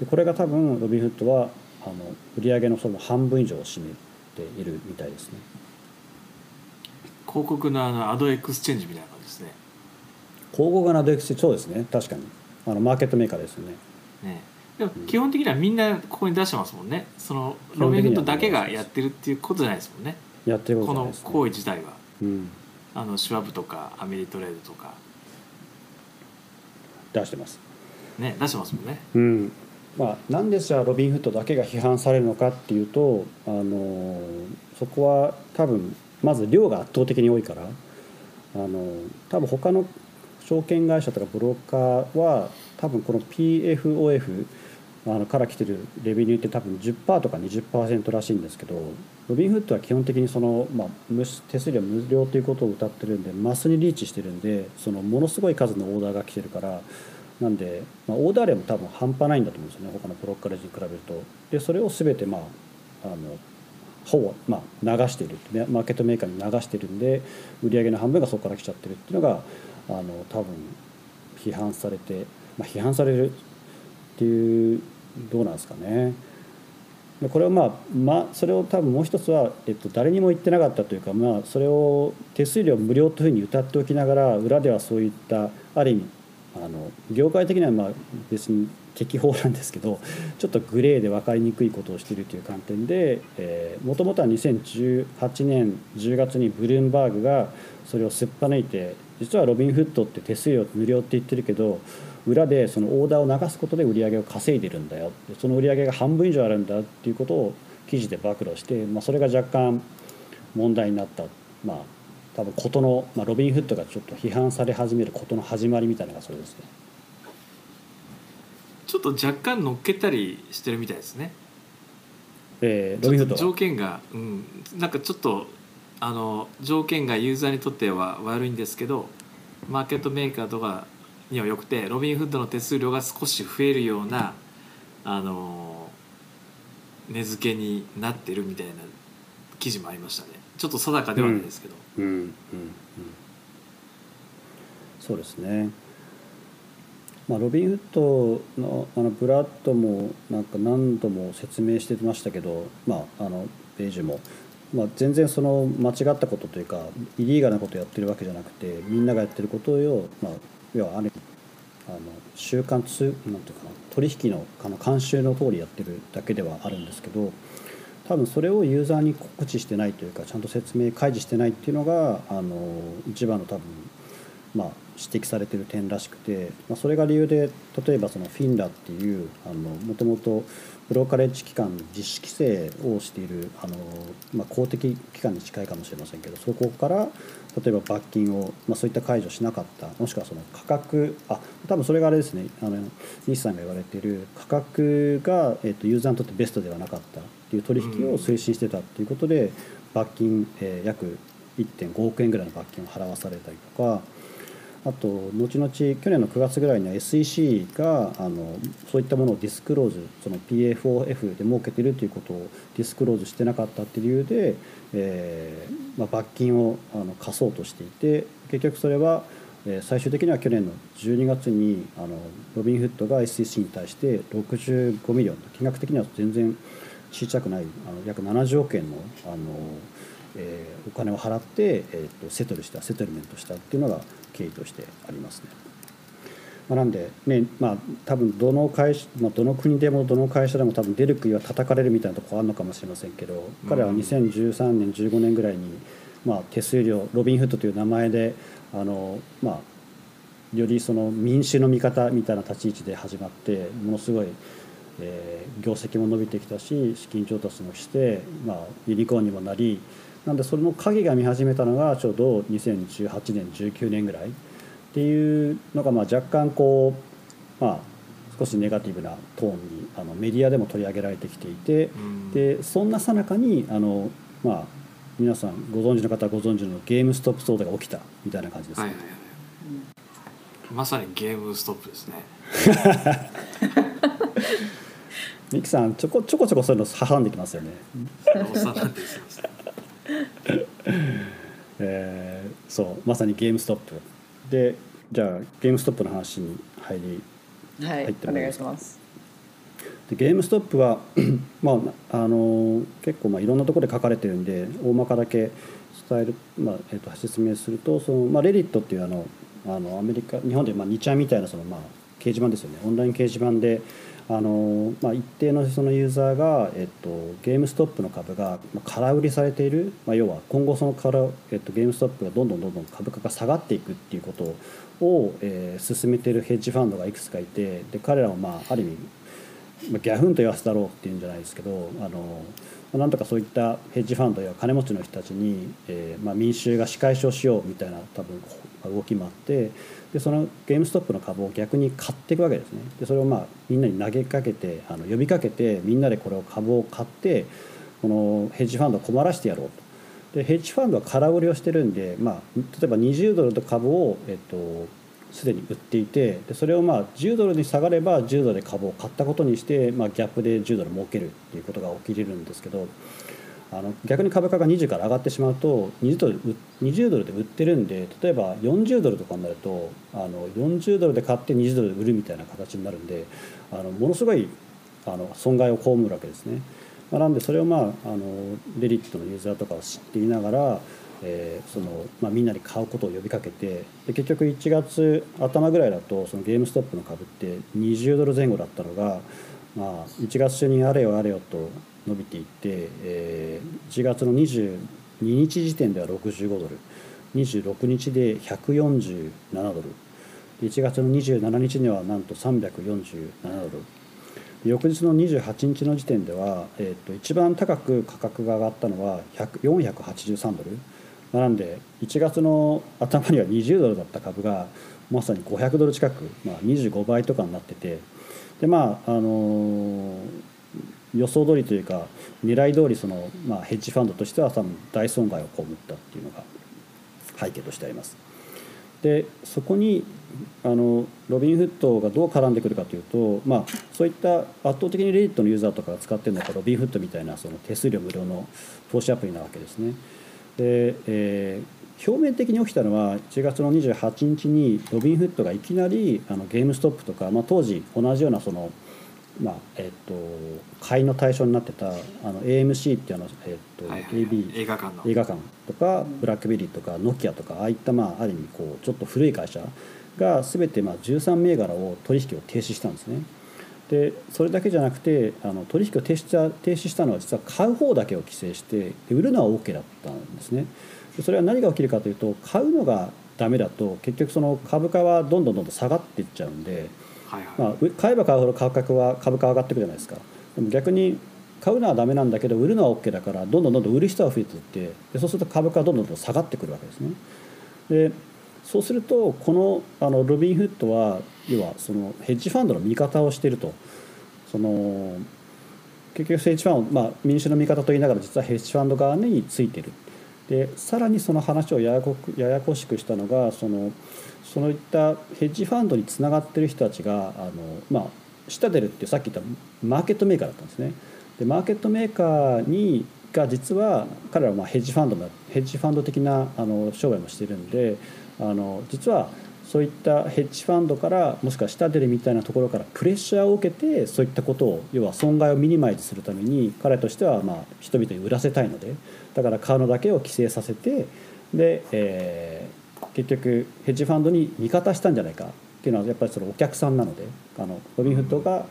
でこれが多分ロビンフッドはあの売上のその半分以上を占めているみたいですね。広告のあの ad exchange みたいな感じですね。広告の ad exchange そうですね。確かに。あのマーケットメーカーですよね。ね。でも基本的にはみんなここに出してますもんね。そのロビンフッドだけがやってるっていうことじゃないですもんね。やってるこことのないですね。行為自体は。うん、あのシュワブとかアメリトレードとか。出してます。ね出してますもんね。うんまあ、なんでじゃあロビンフッドだけが批判されるのかっていうと、あのそこは多分まず量が圧倒的に多いから、あの多分他の証券会社とかブローカーは多分この PFOF あのから来てるレベニューって多分10%とか20%らしいんですけどロビンフッドは基本的にその、まあ、無手数料無料ということを謳ってるんでマスにリーチしてるんでそのものすごい数のオーダーが来てるからなんで、まあ、オーダー量も多分半端ないんだと思うんですよね他のブロッカレージに比べると。でそれを全てまああのほぼ、まあ、流しているねマーケットメーカーに流してるんで売上の半分がそこから来ちゃってるっていうのがあの多分批判されて、まあ、批判されるっていうどうなんですかね。これをまあ、まあ、それを多分もう一つは、えっと、誰にも言ってなかったというか、まあ、それを手数料無料というふうに歌っておきながら裏ではそういったある意味あの業界的にはまあ別に適法なんですけどちょっとグレーで分かりにくいことをしているという観点でもともとは2018年10月にブルームバーグがそれをすっぱ抜いて実はロビンフッドって手数料無料って言ってるけど裏でそのオーダーを流すことで売り上げを稼いでるんだよ。その売り上げが半分以上あるんだっていうことを記事で暴露して、まあ、それが若干問題になった、まあ、多分ことの、まあ、ロビンフッドがちょっと批判され始めることの始まりみたいなのがそれですね。ちょっと若干乗っけたりしてるみたいですね。えー、ロビンフッド条件が、うん、なんかちょっとあの条件がユーザーにとっては悪いんですけどマーケットメーカーとかにはよくてロビンフッドの手数料が少し増えるようなあの値付けになってるみたいな記事もありましたねちょっと定かではないですけど、うんうんうん、そうですね。まあ、ロビンフッドのあのブラッドもなんか何度も説明してましたけど、まあ、あのページュも、まあ、全然その間違ったことというかイリーガルなことをやってるわけじゃなくてみんながやってることを、まあ、要はあるあの習慣つなんていうかな取引のあの慣習の通りやってるだけではあるんですけど多分それをユーザーに告知してないというかちゃんと説明開示してないっていうのがあの一番の多分まあ指摘されてる点らしくて、まあ、それが理由で例えばそのフィンラっていうもともとブローカレッジ機関の実施規制をしているあの、まあ、公的機関に近いかもしれませんけどそこから例えば罰金を、まあ、そういった解除しなかったもしくはその価格あ多分それがあれですねあの西さんが言われている価格が、えっとユーザーにとってベストではなかった。っていう取引を推進してたっていうことで罰金、えー約1.5億円ぐらいの罰金を払わされたりとか。あと後々去年の9月ぐらいには SEC があのそういったものをディスクローズその PFOF で設けてるということをdisclose してなかったっていう理由で、えーまあ、罰金をあの課そうとしていて結局それは最終的には去年の12月にあのロビンフッドが SEC に対して65 million と金額的には全然小さくないあの約70億円のあの、えーお金を払って、えー、と settle した settlement したっていうのが経緯としてありますね。まあ、なんでねまあ多分どの会社、まあ、どの国でもどの会社でも多分出る杭は叩かれるみたいなところあるのかもしれませんけど彼は2013年15年ぐらいに、まあ、手数料ロビンフッドという名前であの、まあ、よりその民主の味方みたいな立ち位置で始まってものすごい、えー業績も伸びてきたし資金調達もして、まあ、ユニコーンにもなりなんでそれの影が見始めたのがちょうど2018年19年ぐらいっていうのがまあ若干こうまあ少しネガティブなトーンにあのメディアでも取り上げられてきていて、うん。でそんなさなかにあの、まあ、皆さんご存知の方はご存知のゲームストップ騒動が起きたみたいな感じですね。はいはいはい。まさにゲームストップですね ミキさんちょこちょこちょこそういうの挟んできますよね。えーそうまさにゲームストップ。でじゃあゲームストップの話に入りはい入っておもらいます願いします。でゲームストップは まああの結構まあいろんなところで書かれてるんで大まかだけ伝える、まあえー、と説明するとその、まあ、レディットっていうあのあのアメリカ日本でまあ2ちゃんみたいなその、まあ、掲示板ですよね。オンライン掲示板であの、まあ、一定のそのユーザーが、えっと、ゲームストップの株が空売りされている、まあ、要は今後そのから、えっと、ゲームストップがどんどんどんどん株価が下がっていくっていうことを、えー進めているヘッジファンドがいくつかいてで彼らもまあある意味まあ、ギャフンと言わせたろうっていうんじゃないですけどあのまなんとかそういったヘッジファンドや金持ちの人たちに、えーまあ、民衆が仕返しをしようみたいな多分動きもあってでそのゲームストップの株を逆に買っていくわけですねでそれをまあみんなに投げかけてあの呼びかけてみんなでこれを株を買ってこのヘッジファンドを困らしてやろうと。でヘッジファンドは空売りをしてるんで、まあ、例えば20ドルの株を、えっと、すでに売っていてでそれをまあ10ドルに下がれば10ドルで株を買ったことにして、まあ、ギャップで10ドル儲けるっていうことが起きれるんですけどあの逆に株価が20から上がってしまうと20ドル20ドルで売ってるんで例えば40ドルとかになるとあの40ドルで買って20ドルで売るみたいな形になるんであのものすごいあの損害を被るわけですね。まあ、なんでそれをまああのレディットのユーザーとかを知っていながら、えーそのまあ、みんなに買うことを呼びかけてで結局1月頭ぐらいだとそのゲームストップの株って20ドル前後だったのが、まあ、1月中にあれよあれよと伸びていって、えー1月の22日時点では65ドル26日で147ドル1月の27日にはなんと347ドル翌日の28日の時点では、えー、と一番高く価格が上がったのは483ドルなんで1月の頭には20ドルだった株がまさに500ドル近く、まあ、25倍とかになっててでまああのー予想通りというか狙い通りその、まあ、ヘッジファンドとしては多分大損害を被ったっていうのが背景としてあります。でそこにあのロビンフットがどう絡んでくるかというと、まあ、そういった圧倒的にレディットのユーザーとかが使ってるのがロビンフットみたいなその手数料無料の投資アプリなわけですね。で、えー表面的に起きたのは1月の28日にロビンフットがいきなりあのゲームストップとか、まあ、当時同じようなその、まあえっと買いの対象になってたあの AMC っていうあの、えっとはいはいはい AB 映画館の映画館とかブラックベリーとかノキアとかああいったまあある意味こうちょっと古い会社が全てまあ13銘柄を取引を停止したんですね。でそれだけじゃなくてあの取引を停止した停止したのは実は買う方だけを規制してで売るのは OK だったんですね。でそれは何が起きるかというと買うのがダメだと結局その株価はどんどんどんどん下がっていっちゃうんで、はいはい、まあ、う買えば買うほど価格は株価は上がっていくじゃないですか。でも逆に買うのはダメなんだけど売るのは OK だからどんどんどんどん売る人は増えていってでそうすると株価はどんどんどん下がってくるわけですね。でそうするとこのあのロビンフットは要はそのヘッジファンドの味方をしていると。その結局ヘッジファンド、まあ、民主の味方と言いながら実はヘッジファンド側についているでさらにその話をややこややこしくしたのがそのそういったヘッジファンドにつながってる人たちがあの、まあ、シタデルってさっき言ったマーケットメーカーだったんですね。でマーケットメーカーにが実は彼らはまヘッジファンドもヘッジファンド的なあの商売もしてるんであの実はそういったヘッジファンドからもしくはシタデルみたいなところからプレッシャーを受けてそういったことを要は損害をミニマイズするために彼としてはまあ人々に売らせたいのでだから買うのだけを規制させてで、えー結局ヘッジファンドに味方したんじゃないかっていうのはやっぱりそのお客さんなのであのロビンフッドが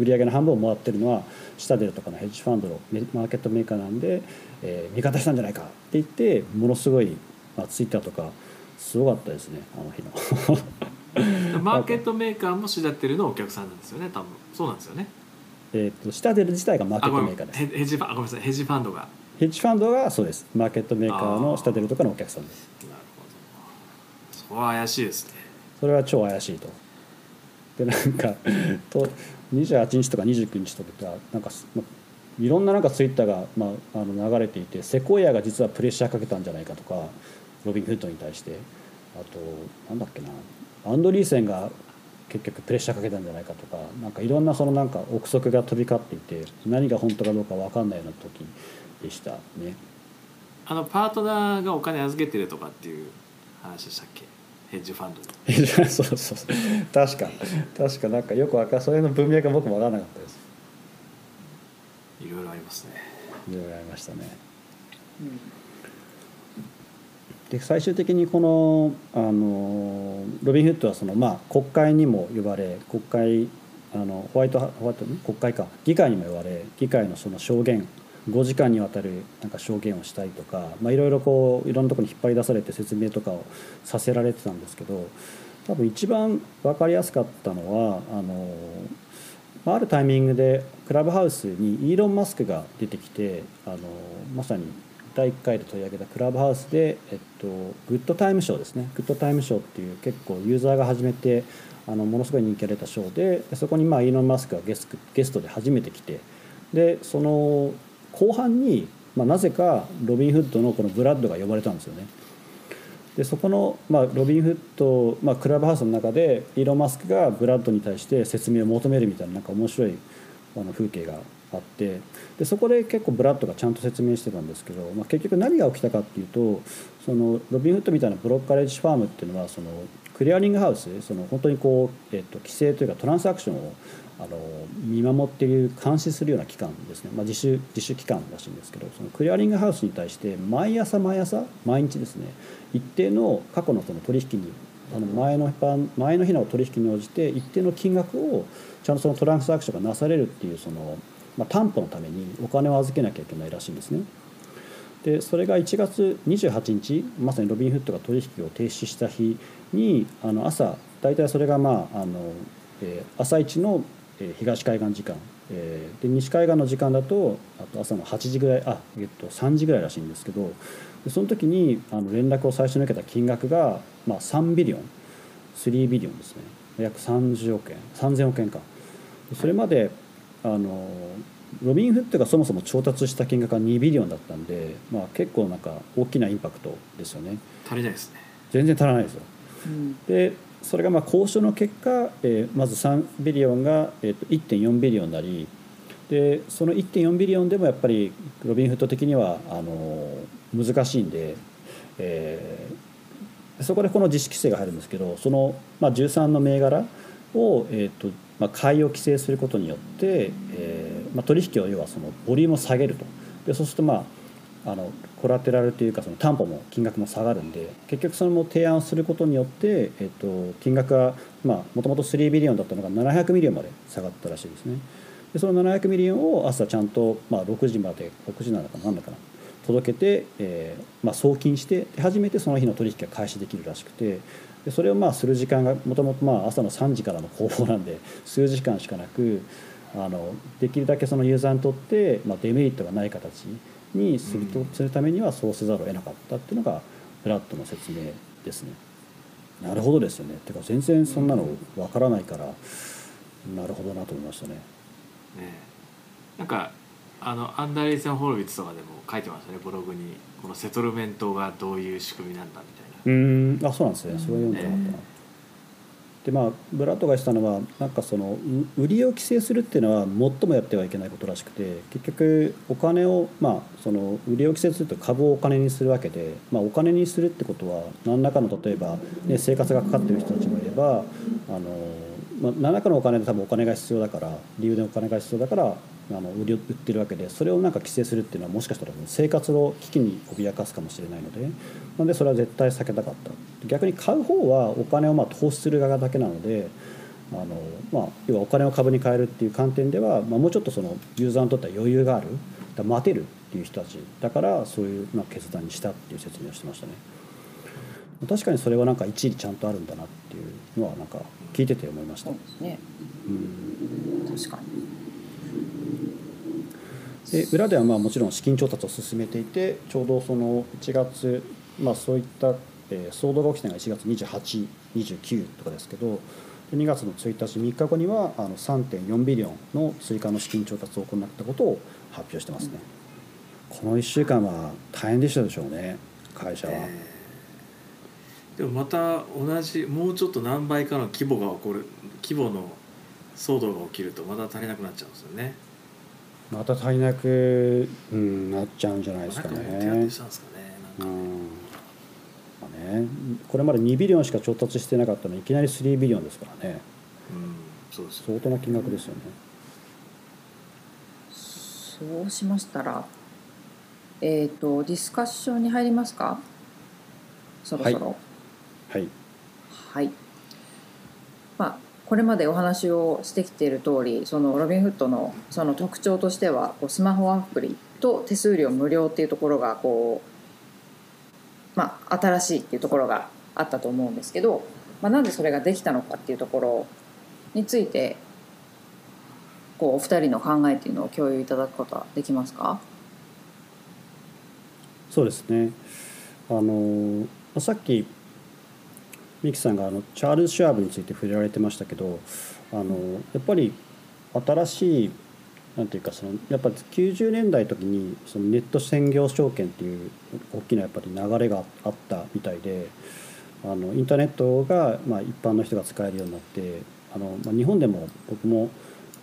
売上げの半分をもらってるのはシタデルとかのヘッジファンドのマーケットメーカーなんで、えー味方したんじゃないかって言ってものすごい、まあ、ツイッターとかすごかったですねあの日の。マーケットメーカーもシダテルのお客さんなんですよね多分。そうなんですよね。えーとシタデル自体がマーケットメーカーです。ヘヘッジファンあごめんなさい。ヘッジファンドが。なるヘッジファンドがそうです。マーケットメーカーのシタデルとかのお客さんです。ほど。そこは怪しいですね。それは超怪しいと。でなんかと28日とか29日とかなんかいろんななんかツイッターが、まあ、あの流れていてセコイアが実はプレッシャーかけたんじゃないかとかロビン・フッドに対してあとなんだっけなアンドリーセンが結局プレッシャーかけたんじゃないかとかなんかいろんなそのなんか憶測が飛び交っていて何が本当かどうか分かんないような時でしたね。あのパートナーがお金預けてるとかっていう話でしたっけ？ヘッジファンドに そうそうそう。確か。確か。なんかよくわかそれの文脈が僕も分からなかったです。いろいろありますね。いろいろありましたね、うんで最終的にこのあのロビン・フッドはその、まあ、国会にも呼ばれ国会あのホワイトホワイト国会か議会にも呼ばれ議会のその証言5時間にわたるなんか証言をしたりとか、まあ、いろいろこういろんなところに引っ張り出されて説明とかをさせられてたんですけど多分一番分かりやすかったのはあのあるタイミングでクラブハウスにイーロン・マスクが出てきてあのまさに第1回で取り上げたクラブハウスで、えっと、グッドタイムショーですねグッドタイムショーっていう結構ユーザーが始めてあのものすごい人気が出たショーでそこにまあイーロン・マスクがゲスゲストで初めて来てでその後半に、まあ、なぜかロビン・フッドのこのブラッドが呼ばれたんですよね。でそこの、まあ、ロビン・フッド、まあ、クラブハウスの中でイーロン・マスクがブラッドに対して説明を求めるみたいななんか面白いあの風景があってでそこで結構ブラッドがちゃんと説明してたんですけど、まあ、結局何が起きたかっていうとそのロビン・フッドみたいなブロッカレッジファームっていうのはそのクリアリングハウスその本当にこう、えー、と規制というかトランスアクションをあの見守っている監視するような機関ですね、まあ、自主自主機関らしいんですけどそのクリアリングハウスに対して毎朝毎朝毎日ですね一定の過去のその取引にあの前の前の日の取引に応じて一定の金額をちゃんとそのトランスアクションがなされるっていうそのまあ、担保のためにお金を預けなきゃいけないらしいんですね。でそれが1月28日まさにロビン・フッドが取引を停止した日にあの朝大体それがまああの、えー、朝一の東海岸時間、えー、で西海岸の時間だとあと朝の8時ぐらいあ、えっと、3時ぐらいらしいんですけどその時にあの連絡を最初に受けた金額が、まあ、3ビリオン3ビリオンですね約30億円3000億円かそれまであのロビン・フッドがそもそも調達した金額が2ビリオンだったんで、まあ、結構なんか大きなインパクトですよね。足りないですね。全然足らないですよ、うん、でそれがまあ交渉の結果、えー、まず3ビリオンが、えー、と1.4ビリオンになりでその1.4ビリオンでもやっぱりロビン・フッド的にはあの難しいんで、えー、そこでこの自主規制が入るんですけどその、まあ、13の銘柄を、えーとまあ、買いを規制することによって、えーまあ、取引を要はそのボリュームを下げると。でそうするとまああの collateral というかその担保も金額も下がるんで結局その提案をすることによって、えーと、金額がもともと3 billion だったのが700 million まで下がったらしいですね。でその700 million を朝ちゃんと、まあ、6時まで6時なのか何だかな届けて、えーまあ、送金して初めてその日の取引が開始できるらしくてでそれをまあする時間がもともと朝の3時からの攻防なんで 数時間しかなくあのできるだけそのユーザーにとって、まあ、デメリットがない形にすると、するためにはそうせざるを得なかったっていうのがブラッドの説明ですね。なるほどですよね。てか全然そんなのわからないからなるほどなと思いましたね。ねなんかあのアンダーレイセン・ホロビッツとかでも書いてましたねブログにこのセトルメントがどういう仕組みなんだみたいな。うん。あそうなんですね。それは読んでなかった。な、でまあブラッドがしたのはなんかその売りを規制するっていうのは最もやってはいけないことらしくて結局お金をまあその売りを規制すると株をお金にするわけで、まあ、お金にするってことは何らかの例えば、ね、生活がかかってる人たちもいればあの、まあ、何らかのお金で多分お金が必要だから理由でお金が必要だからあの売り売ってるわけでそれをなんか規制するっていうのはもしかしたら生活を危機に脅かすかもしれないのでなのでそれは絶対避けたかった逆に買う方はお金をまあ投資する側だけなのであの、まあ、要はお金を株に変えるっていう観点では、まあ、もうちょっとそのユーザーにとっては余裕があるだ待てるっていう人たちだからそういうまあ決断にしたっていう説明をしてましたね。確かにそれはなんか一理ちゃんとあるんだなっていうのはなんか聞いてて思いました。そうですね。うん、確かに。で裏ではまあもちろん資金調達を進めていてちょうどその1月、まあ、そういった、えー、騒動が起きたのが1月2829とかですけどで2月の1日3日後にはあの3.4ビリオンの追加の資金調達を行ったことを発表してますね、この1週間は大変でしたでしょうね会社は、えーでもまた同じもうちょっと何倍かの規模が起こる規模の騒動が起きるとまた足りなくなっちゃうんですよね。また足りなく、うん、なっちゃうんじゃないですかね。てしたんですかねなんか、うん。まあね、これまで2ビリオンしか調達してなかったのにいきなり3ビリオンですからね。うん、そうですよ相当な金額ですよね。そうしましたらえっ、とディスカッションに入りますか？そろそろ。はいはい、まあこれまでお話をしてきている通りそのロビンフットのその特徴としてはこうスマホアプリと手数料無料っていうところがこうまあ新しいっていうところがあったと思うんですけど、まあ、なんでそれができたのかっていうところについてこうお二人の考えっていうのを共有いただくことはできますか？そうですね。あのさっきミキさんがあのチャールズ・シュワーブについて触れられてましたけどあのやっぱり新しいなんていうかそのやっぱ90年代の時にそのネット専業証券っていう大きなやっぱり流れがあったみたいであのインターネットがまあ一般の人が使えるようになってあの、まあ、日本でも僕も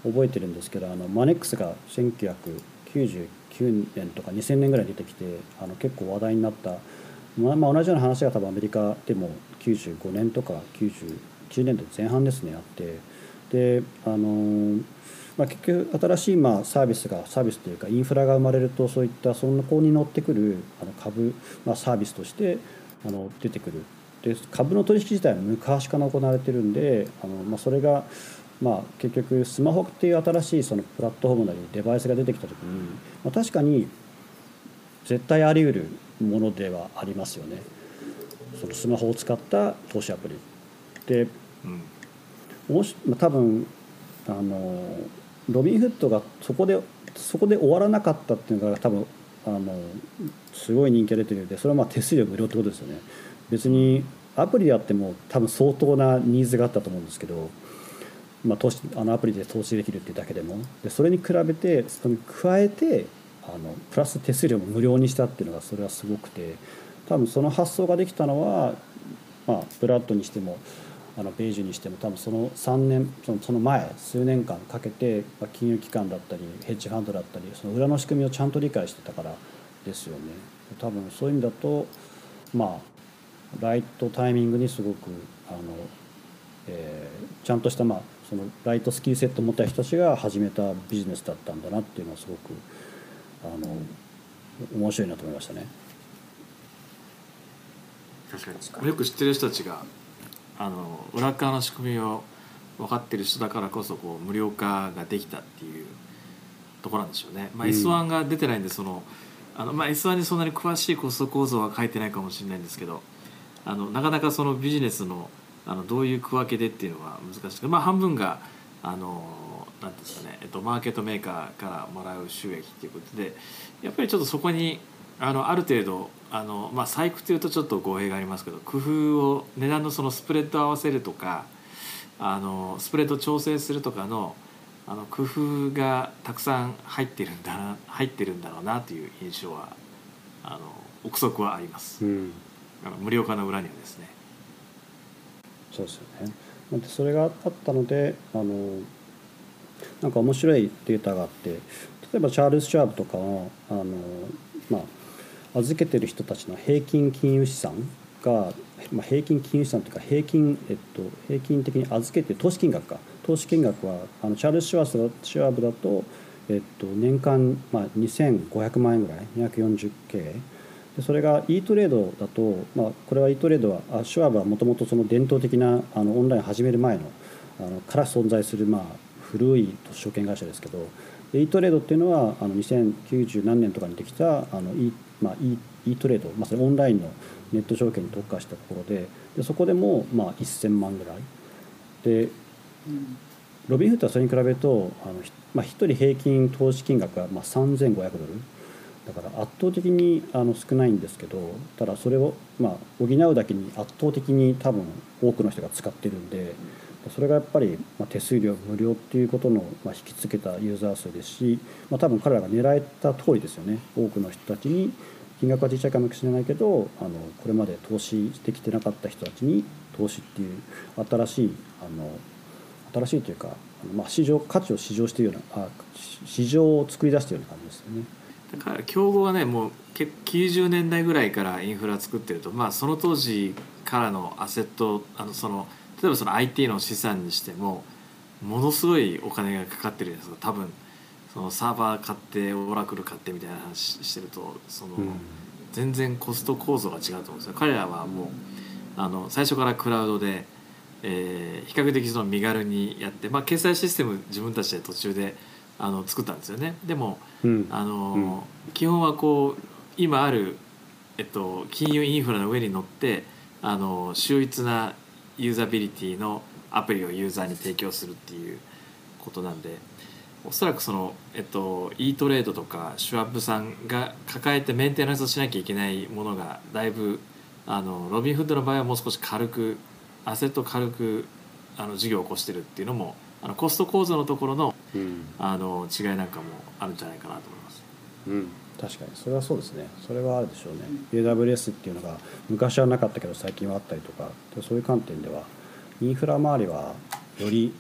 覚えてるんですけどあのマネックスが1999年とか2000年ぐらい出てきてあの結構話題になった、まあ、まあ同じような話が多分アメリカでも95年とか99年度前半ですねあって。であのまあ、結局新しいまあサービスがサービスというかインフラが生まれるとそういったその子に乗ってくるあの株、まあ、サービスとしてあの出てくる。で株の取引自体は昔から行われてるんであの、まあ、それが、まあ、結局スマホっていう新しいそのプラットフォームなりデバイスが出てきた時に、まあ、確かに絶対あり得るものではありますよね。そのスマホを使った投資アプリでうん。もしまあ多分あのロビンフットがそこでそこで終わらなかったっていうのが多分あのすごい人気が出てるのでそれはまあ手数料無料ってことですよね。別にアプリであっても多分相当なニーズがあったと思うんですけど、まあ、投資あのアプリで投資できるっていうだけでも。でそれに比べてそれに加えてあのプラス手数料も無料にしたっていうのがそれはすごくて多分その発想ができたのは、まあ、ブラッドにしてもあのベージュにしても多分その3年そのその前数年間かけてまあ金融機関だったりヘッジファンドだったりその裏の仕組みをちゃんと理解してたからですよね。多分そういう意味だとまあライトタイミングにすごくあの、えーちゃんとしたまあそのライトスキルセットを持った人たちが始めたビジネスだったんだなっていうのはすごくあの面白いなと思いましたね。確かに。確かに。よく知ってる人たちがあの裏側の仕組みを分かってる人だからこそこう無料化ができたっていうところなんでしょうね、まあ、うん。S1 が出てないんでそのあの、まあ、S1 にそんなに詳しいコスト構造は書いてないかもしれないんですけどあのなかなかそのビジネスのあのどういう区分けでっていうのは難しくて、まあ、半分があのなんですかね、えっと、マーケットメーカーからもらう収益っていうことでやっぱりちょっとそこにあのある程度あの、まあ、細工というとちょっと語弊がありますけど工夫を値段のそのスプレッドを合わせるとかあのスプレッドを調整するとかのあの工夫がたくさん入ってるんだな入ってるんだろうなという印象はあの憶測はありますうんあの無料化の裏にはですね。そうですよね。それがあったのであのなんか面白いデータがあって例えばチャールズ・シュワーブとかはあの、まあ、預けてる人たちの平均金融資産が、まあ、平均金融資産というか平均、えっと、平均的に預けて投資金額か。投資金額はあのチャールズ・シュワーブだシュワーブだと、えっと、年間、まあ、2500万円ぐらい。240K でそれが e トレードだと、まあ、これは e トレードはあシュワーブはもともとその伝統的なあのオンラインを始める前のあのから存在する、まあ、古い証券会社ですけどで e トレードっていうのはあの2090何年とかにできたあの e,、まあ、e, e トレード、まあ、それオンラインのネット証券に特化したところででそこでも、まあ、1000万ぐらい。でロビンフッドはそれに比べるとあの、まあ、1人平均投資金額がまあ3500ドル。だから圧倒的にあの少ないんですけどただそれをまあ補うだけに圧倒的に多分多くの人が使ってるんでそれがやっぱり、手数料無料っていうことの、引きつけたユーザー数ですし、まあ、多分彼らが狙えた通りですよね多くの人たちに金額は小さいかもしれないけどあのこれまで投資できてなかった人たちに投資っていう新しいあの新しいというかまあ、市場価値を市場してるようなあ市場を作り出してるような感じですよね。だから競合はねもう90年代ぐらいからインフラ作ってると、まあ、その当時からのアセットあのその例えばその IT の資産にしてもものすごいお金がかかってるんですが多分そのサーバー買ってオラクル買ってみたいな話してるとその、うん、全然コスト構造が違うと思うんですよ。彼らはもうあの最初からクラウドでえー、比較的その身軽にやって、まあ、決済システム自分たちで途中であの作ったんですよね。でも、うん、あの、うん、基本はこう今ある、えっと、金融インフラの上に乗ってあの秀逸なユーザビリティのアプリをユーザーに提供するっていうことなんでおそらくその、えっと、e トレードとかシュワップさんが抱えてメンテナンスをしなきゃいけないものがだいぶあのロビンフッドの場合はもう少し軽くアセット軽くあの事業を起こしてるっていうのもあのコスト構造のところの,、あの違いなんかもあるんじゃないかなと思います。うん確かに。それはそうですね。それはあるでしょうね、AWS っていうのが昔はなかったけど最近はあったりとか。そういう観点ではインフラ周りはより、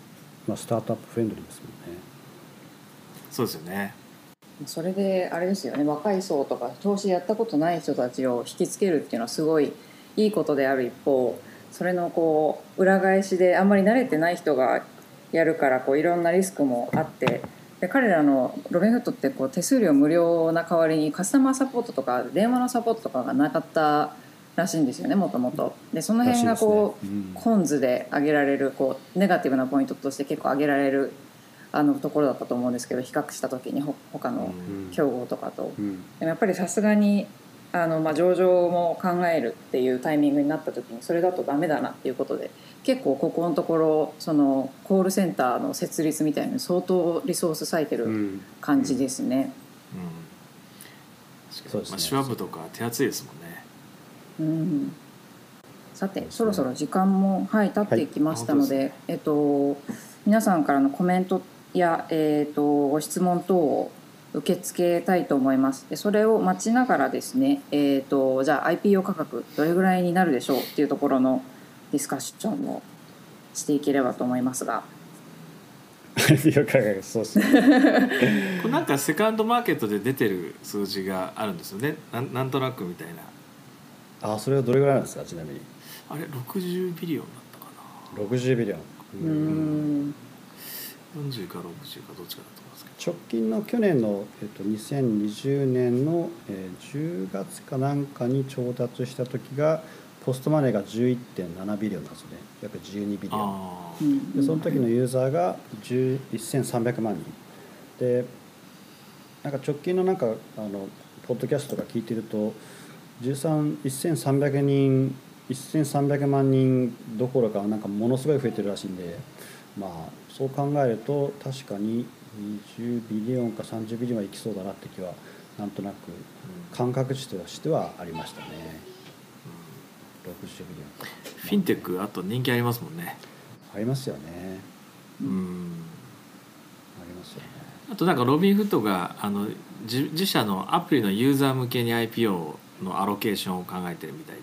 まあ、スタートアップフレンドリーですもんね。そうですよね。それであれですよね。若い層とか投資やったことない人たちを引きつけるっていうのはすごいいいことである一方それのこう裏返しであんまり慣れてない人がやるからこういろんなリスクもあってで彼らのロビンフットってこう手数料無料な代わりにカスタマーサポートとか電話のサポートとかがなかったらしいんですよねもともと。でその辺がこう、ねうん、コンズで挙げられるこうネガティブなポイントとして結構挙げられるあのところだったと思うんですけど比較した時にほ他の競合とかと。うん、でもやっぱりさすがにあの、まあ、上場も考えるっていうタイミングになった時にそれだとダメだなっていうことで結構ここのところそのコールセンターの設立みたいな相当リソース割いてる感じですね。うん、そうですね。シュワブとか手厚いですもんね。うん。さて、そろそろ時間もはい経っていきましたので、はい、えっと皆さんからのコメントやえっとご質問等を受け付けたいと思います。でそれを待ちながらですね、えーと、じゃあ IPO 価格どれぐらいになるでしょうっていうところのディスカッションをしていければと思いますが。IPO 価格そうですね。これなんかセカンドマーケットで出てる数字があるんですよね。なんなんとなくみたいな。あそれはどれぐらいなんですかちなみに？あれ60 billion だったかな。60 billion。うん。40か60かどっちかだと直近の去年の、えっと、2020年の、えー、10月かなんかに調達した時が post money が11.7 billion なんですね。約12 billion。でその時のユーザーが1300万人。でなんか直近のなんかあのポッドキャストとか聞いてると1300人1300万人どころかなんかものすごい増えてるらしいんでまあそう考えると確かに20 billion か30 billion はいきそうだなって気はなんとなく感覚値としてはありましたね、うん、60 billion。フィンテックあと人気ありますもんね。ありますよね。うん。ありますよね。あとなんかロビンフットがあの自自社のアプリのユーザー向けに IPO のアロケーションを考えてるみたいで。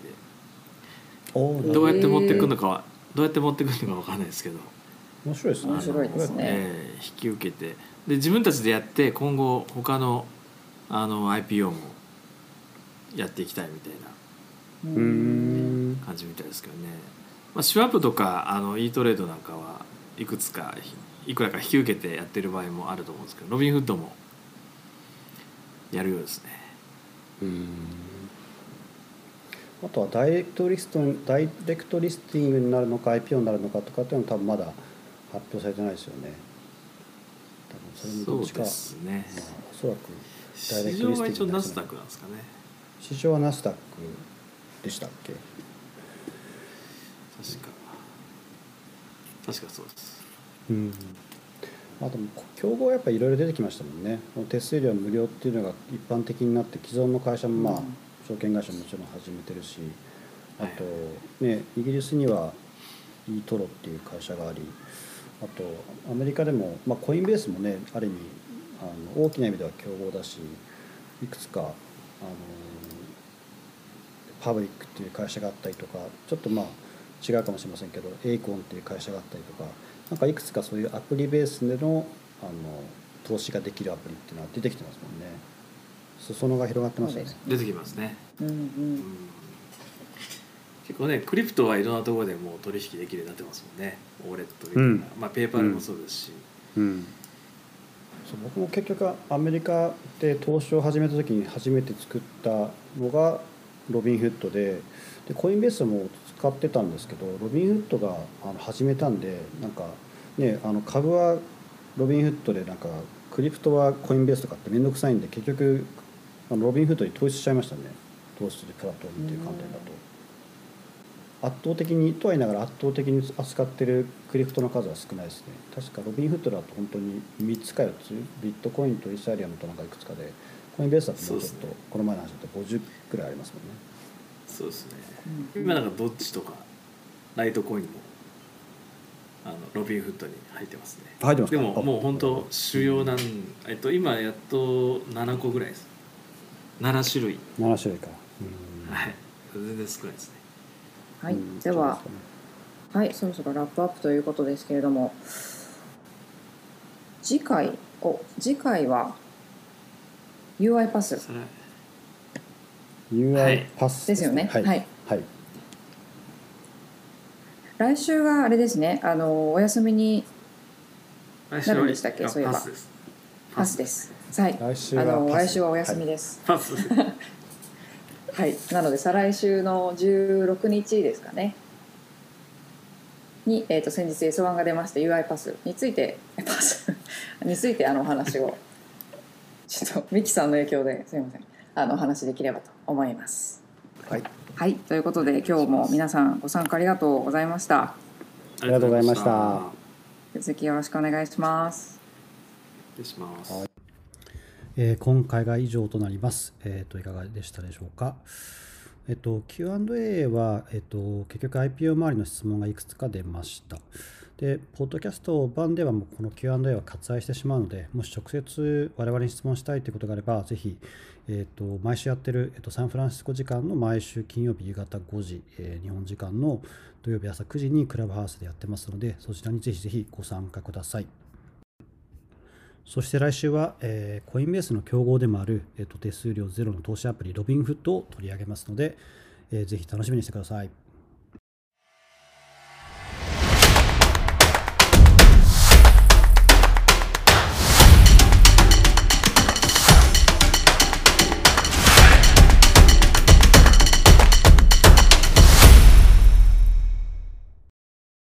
どうやって持ってくるのかはどうやって持ってくるのか分かんないですけど面白いですね。面白いですね、えー、引き受けて。で自分たちでやって今後他のあの IPO もやっていきたいみたいな感じみたいですけどね、まあ、シュワップとかあの e トレードなんかはいくつかいくらか引き受けてやってる場合もあると思うんですけどロビンフッドもやるようですね。うん。あとはダイレクトリストダイレクトリスティングになるのか IPO になるのかとかっていうのは多分まだ発表されてないですよね。多分それもどっちか。ですね、まあ、おそらく市場は一応ナスダックなんですかね。市場はナスダックでしたっけ？確か。確かそうです。うん。あと競合はやっぱりいろいろ出てきましたもんね。手数料無料っていうのが一般的になって既存の会社もまあ、うん。証券会社ももちろん始めてるしあと、ね、イギリスにはイートロっていう会社がありあとアメリカでも、まあ、コインベースもねある意味あの大きな意味では競合だしいくつかあのパブリックっていう会社があったりとかちょっとまあ違うかもしれませんけどエイコンっていう会社があったりとかなんかいくつかそういうアプリベースでのあの投資ができるアプリっていうのは出てきてますもんね。裾野が広がってますよね。出てきますね、うんううんん、結構ねクリプトはいろんなところでもう取引できるようになってますもんね。オーレットみたいな、うん。まあペーパーでもそうですし、うん。そう僕も結局アメリカで投資を始めた時に初めて作ったのがロビンフッドででコインベースも使ってたんですけどロビンフッドがあの始めたんでなんかねあの株はロビンフッドでなんかクリプトはコインベースとかって面倒くさいんで結局あのロビンフッドに投資しちゃいましたね。投資するプラットフォームっていう観点だと。圧倒的にとは言いながら圧倒的に扱ってるクリプトの数は少ないですね。確かロビンフッドだと本当に3つか4つビットコインとイーサリアムとなんかいくつかでコインベースだともうちょっと、この前の話だと50くらいありますもんね。そうですね。うん。今なんかドッジとかライトコインもあのロビンフッドに入ってますね。入ってますか？でももう本当主要なん、えっと、今やっと7個ぐらいです7種類。7種類か。うん。はい。全然少ないですねはいうんでははいそろそろラップアップということですけれども次回お次回は UI パス UI はい。パスですよね。はい、はい。はい。来週があれですね。あのお休みに来なるんでしたっけ？あそういえば。パスです。パスです。はい。来週はあのパス。来週はお休みです。パス はい、なので再来週の16日ですかね。に、えー、と先日 S1 が出まして UI パス。についてえパス？についてあのお話を。ちょっとミキさんの影響ですいません。あのお話できればと思います。はい。はい。ということで今日も皆さんご参加ありがとうございました。ありがとうございました。続きよろしくお願いします。失礼します、はいえー今回が以上となります。えー、といかがでしたでしょうか？えっと、Q&A は、えっと、結局 IPO 周りの質問がいくつか出ました。で、ポッドキャスト版ではもうこの Q&A は割愛してしまうので、もし直接我々に質問したいということがあれば、ぜひ、えっと、毎週やってる、えっと、サンフランシスコ時間の毎週金曜日夕方5時、え日本時間の土曜日朝9時にクラブハウスでやってますので、そちらにぜひぜひご参加ください。そして来週は、えーコインベースの競合でもある、えーと手数料ゼロの投資アプリロビンフットを取り上げますので、えーぜひ楽しみにしてください。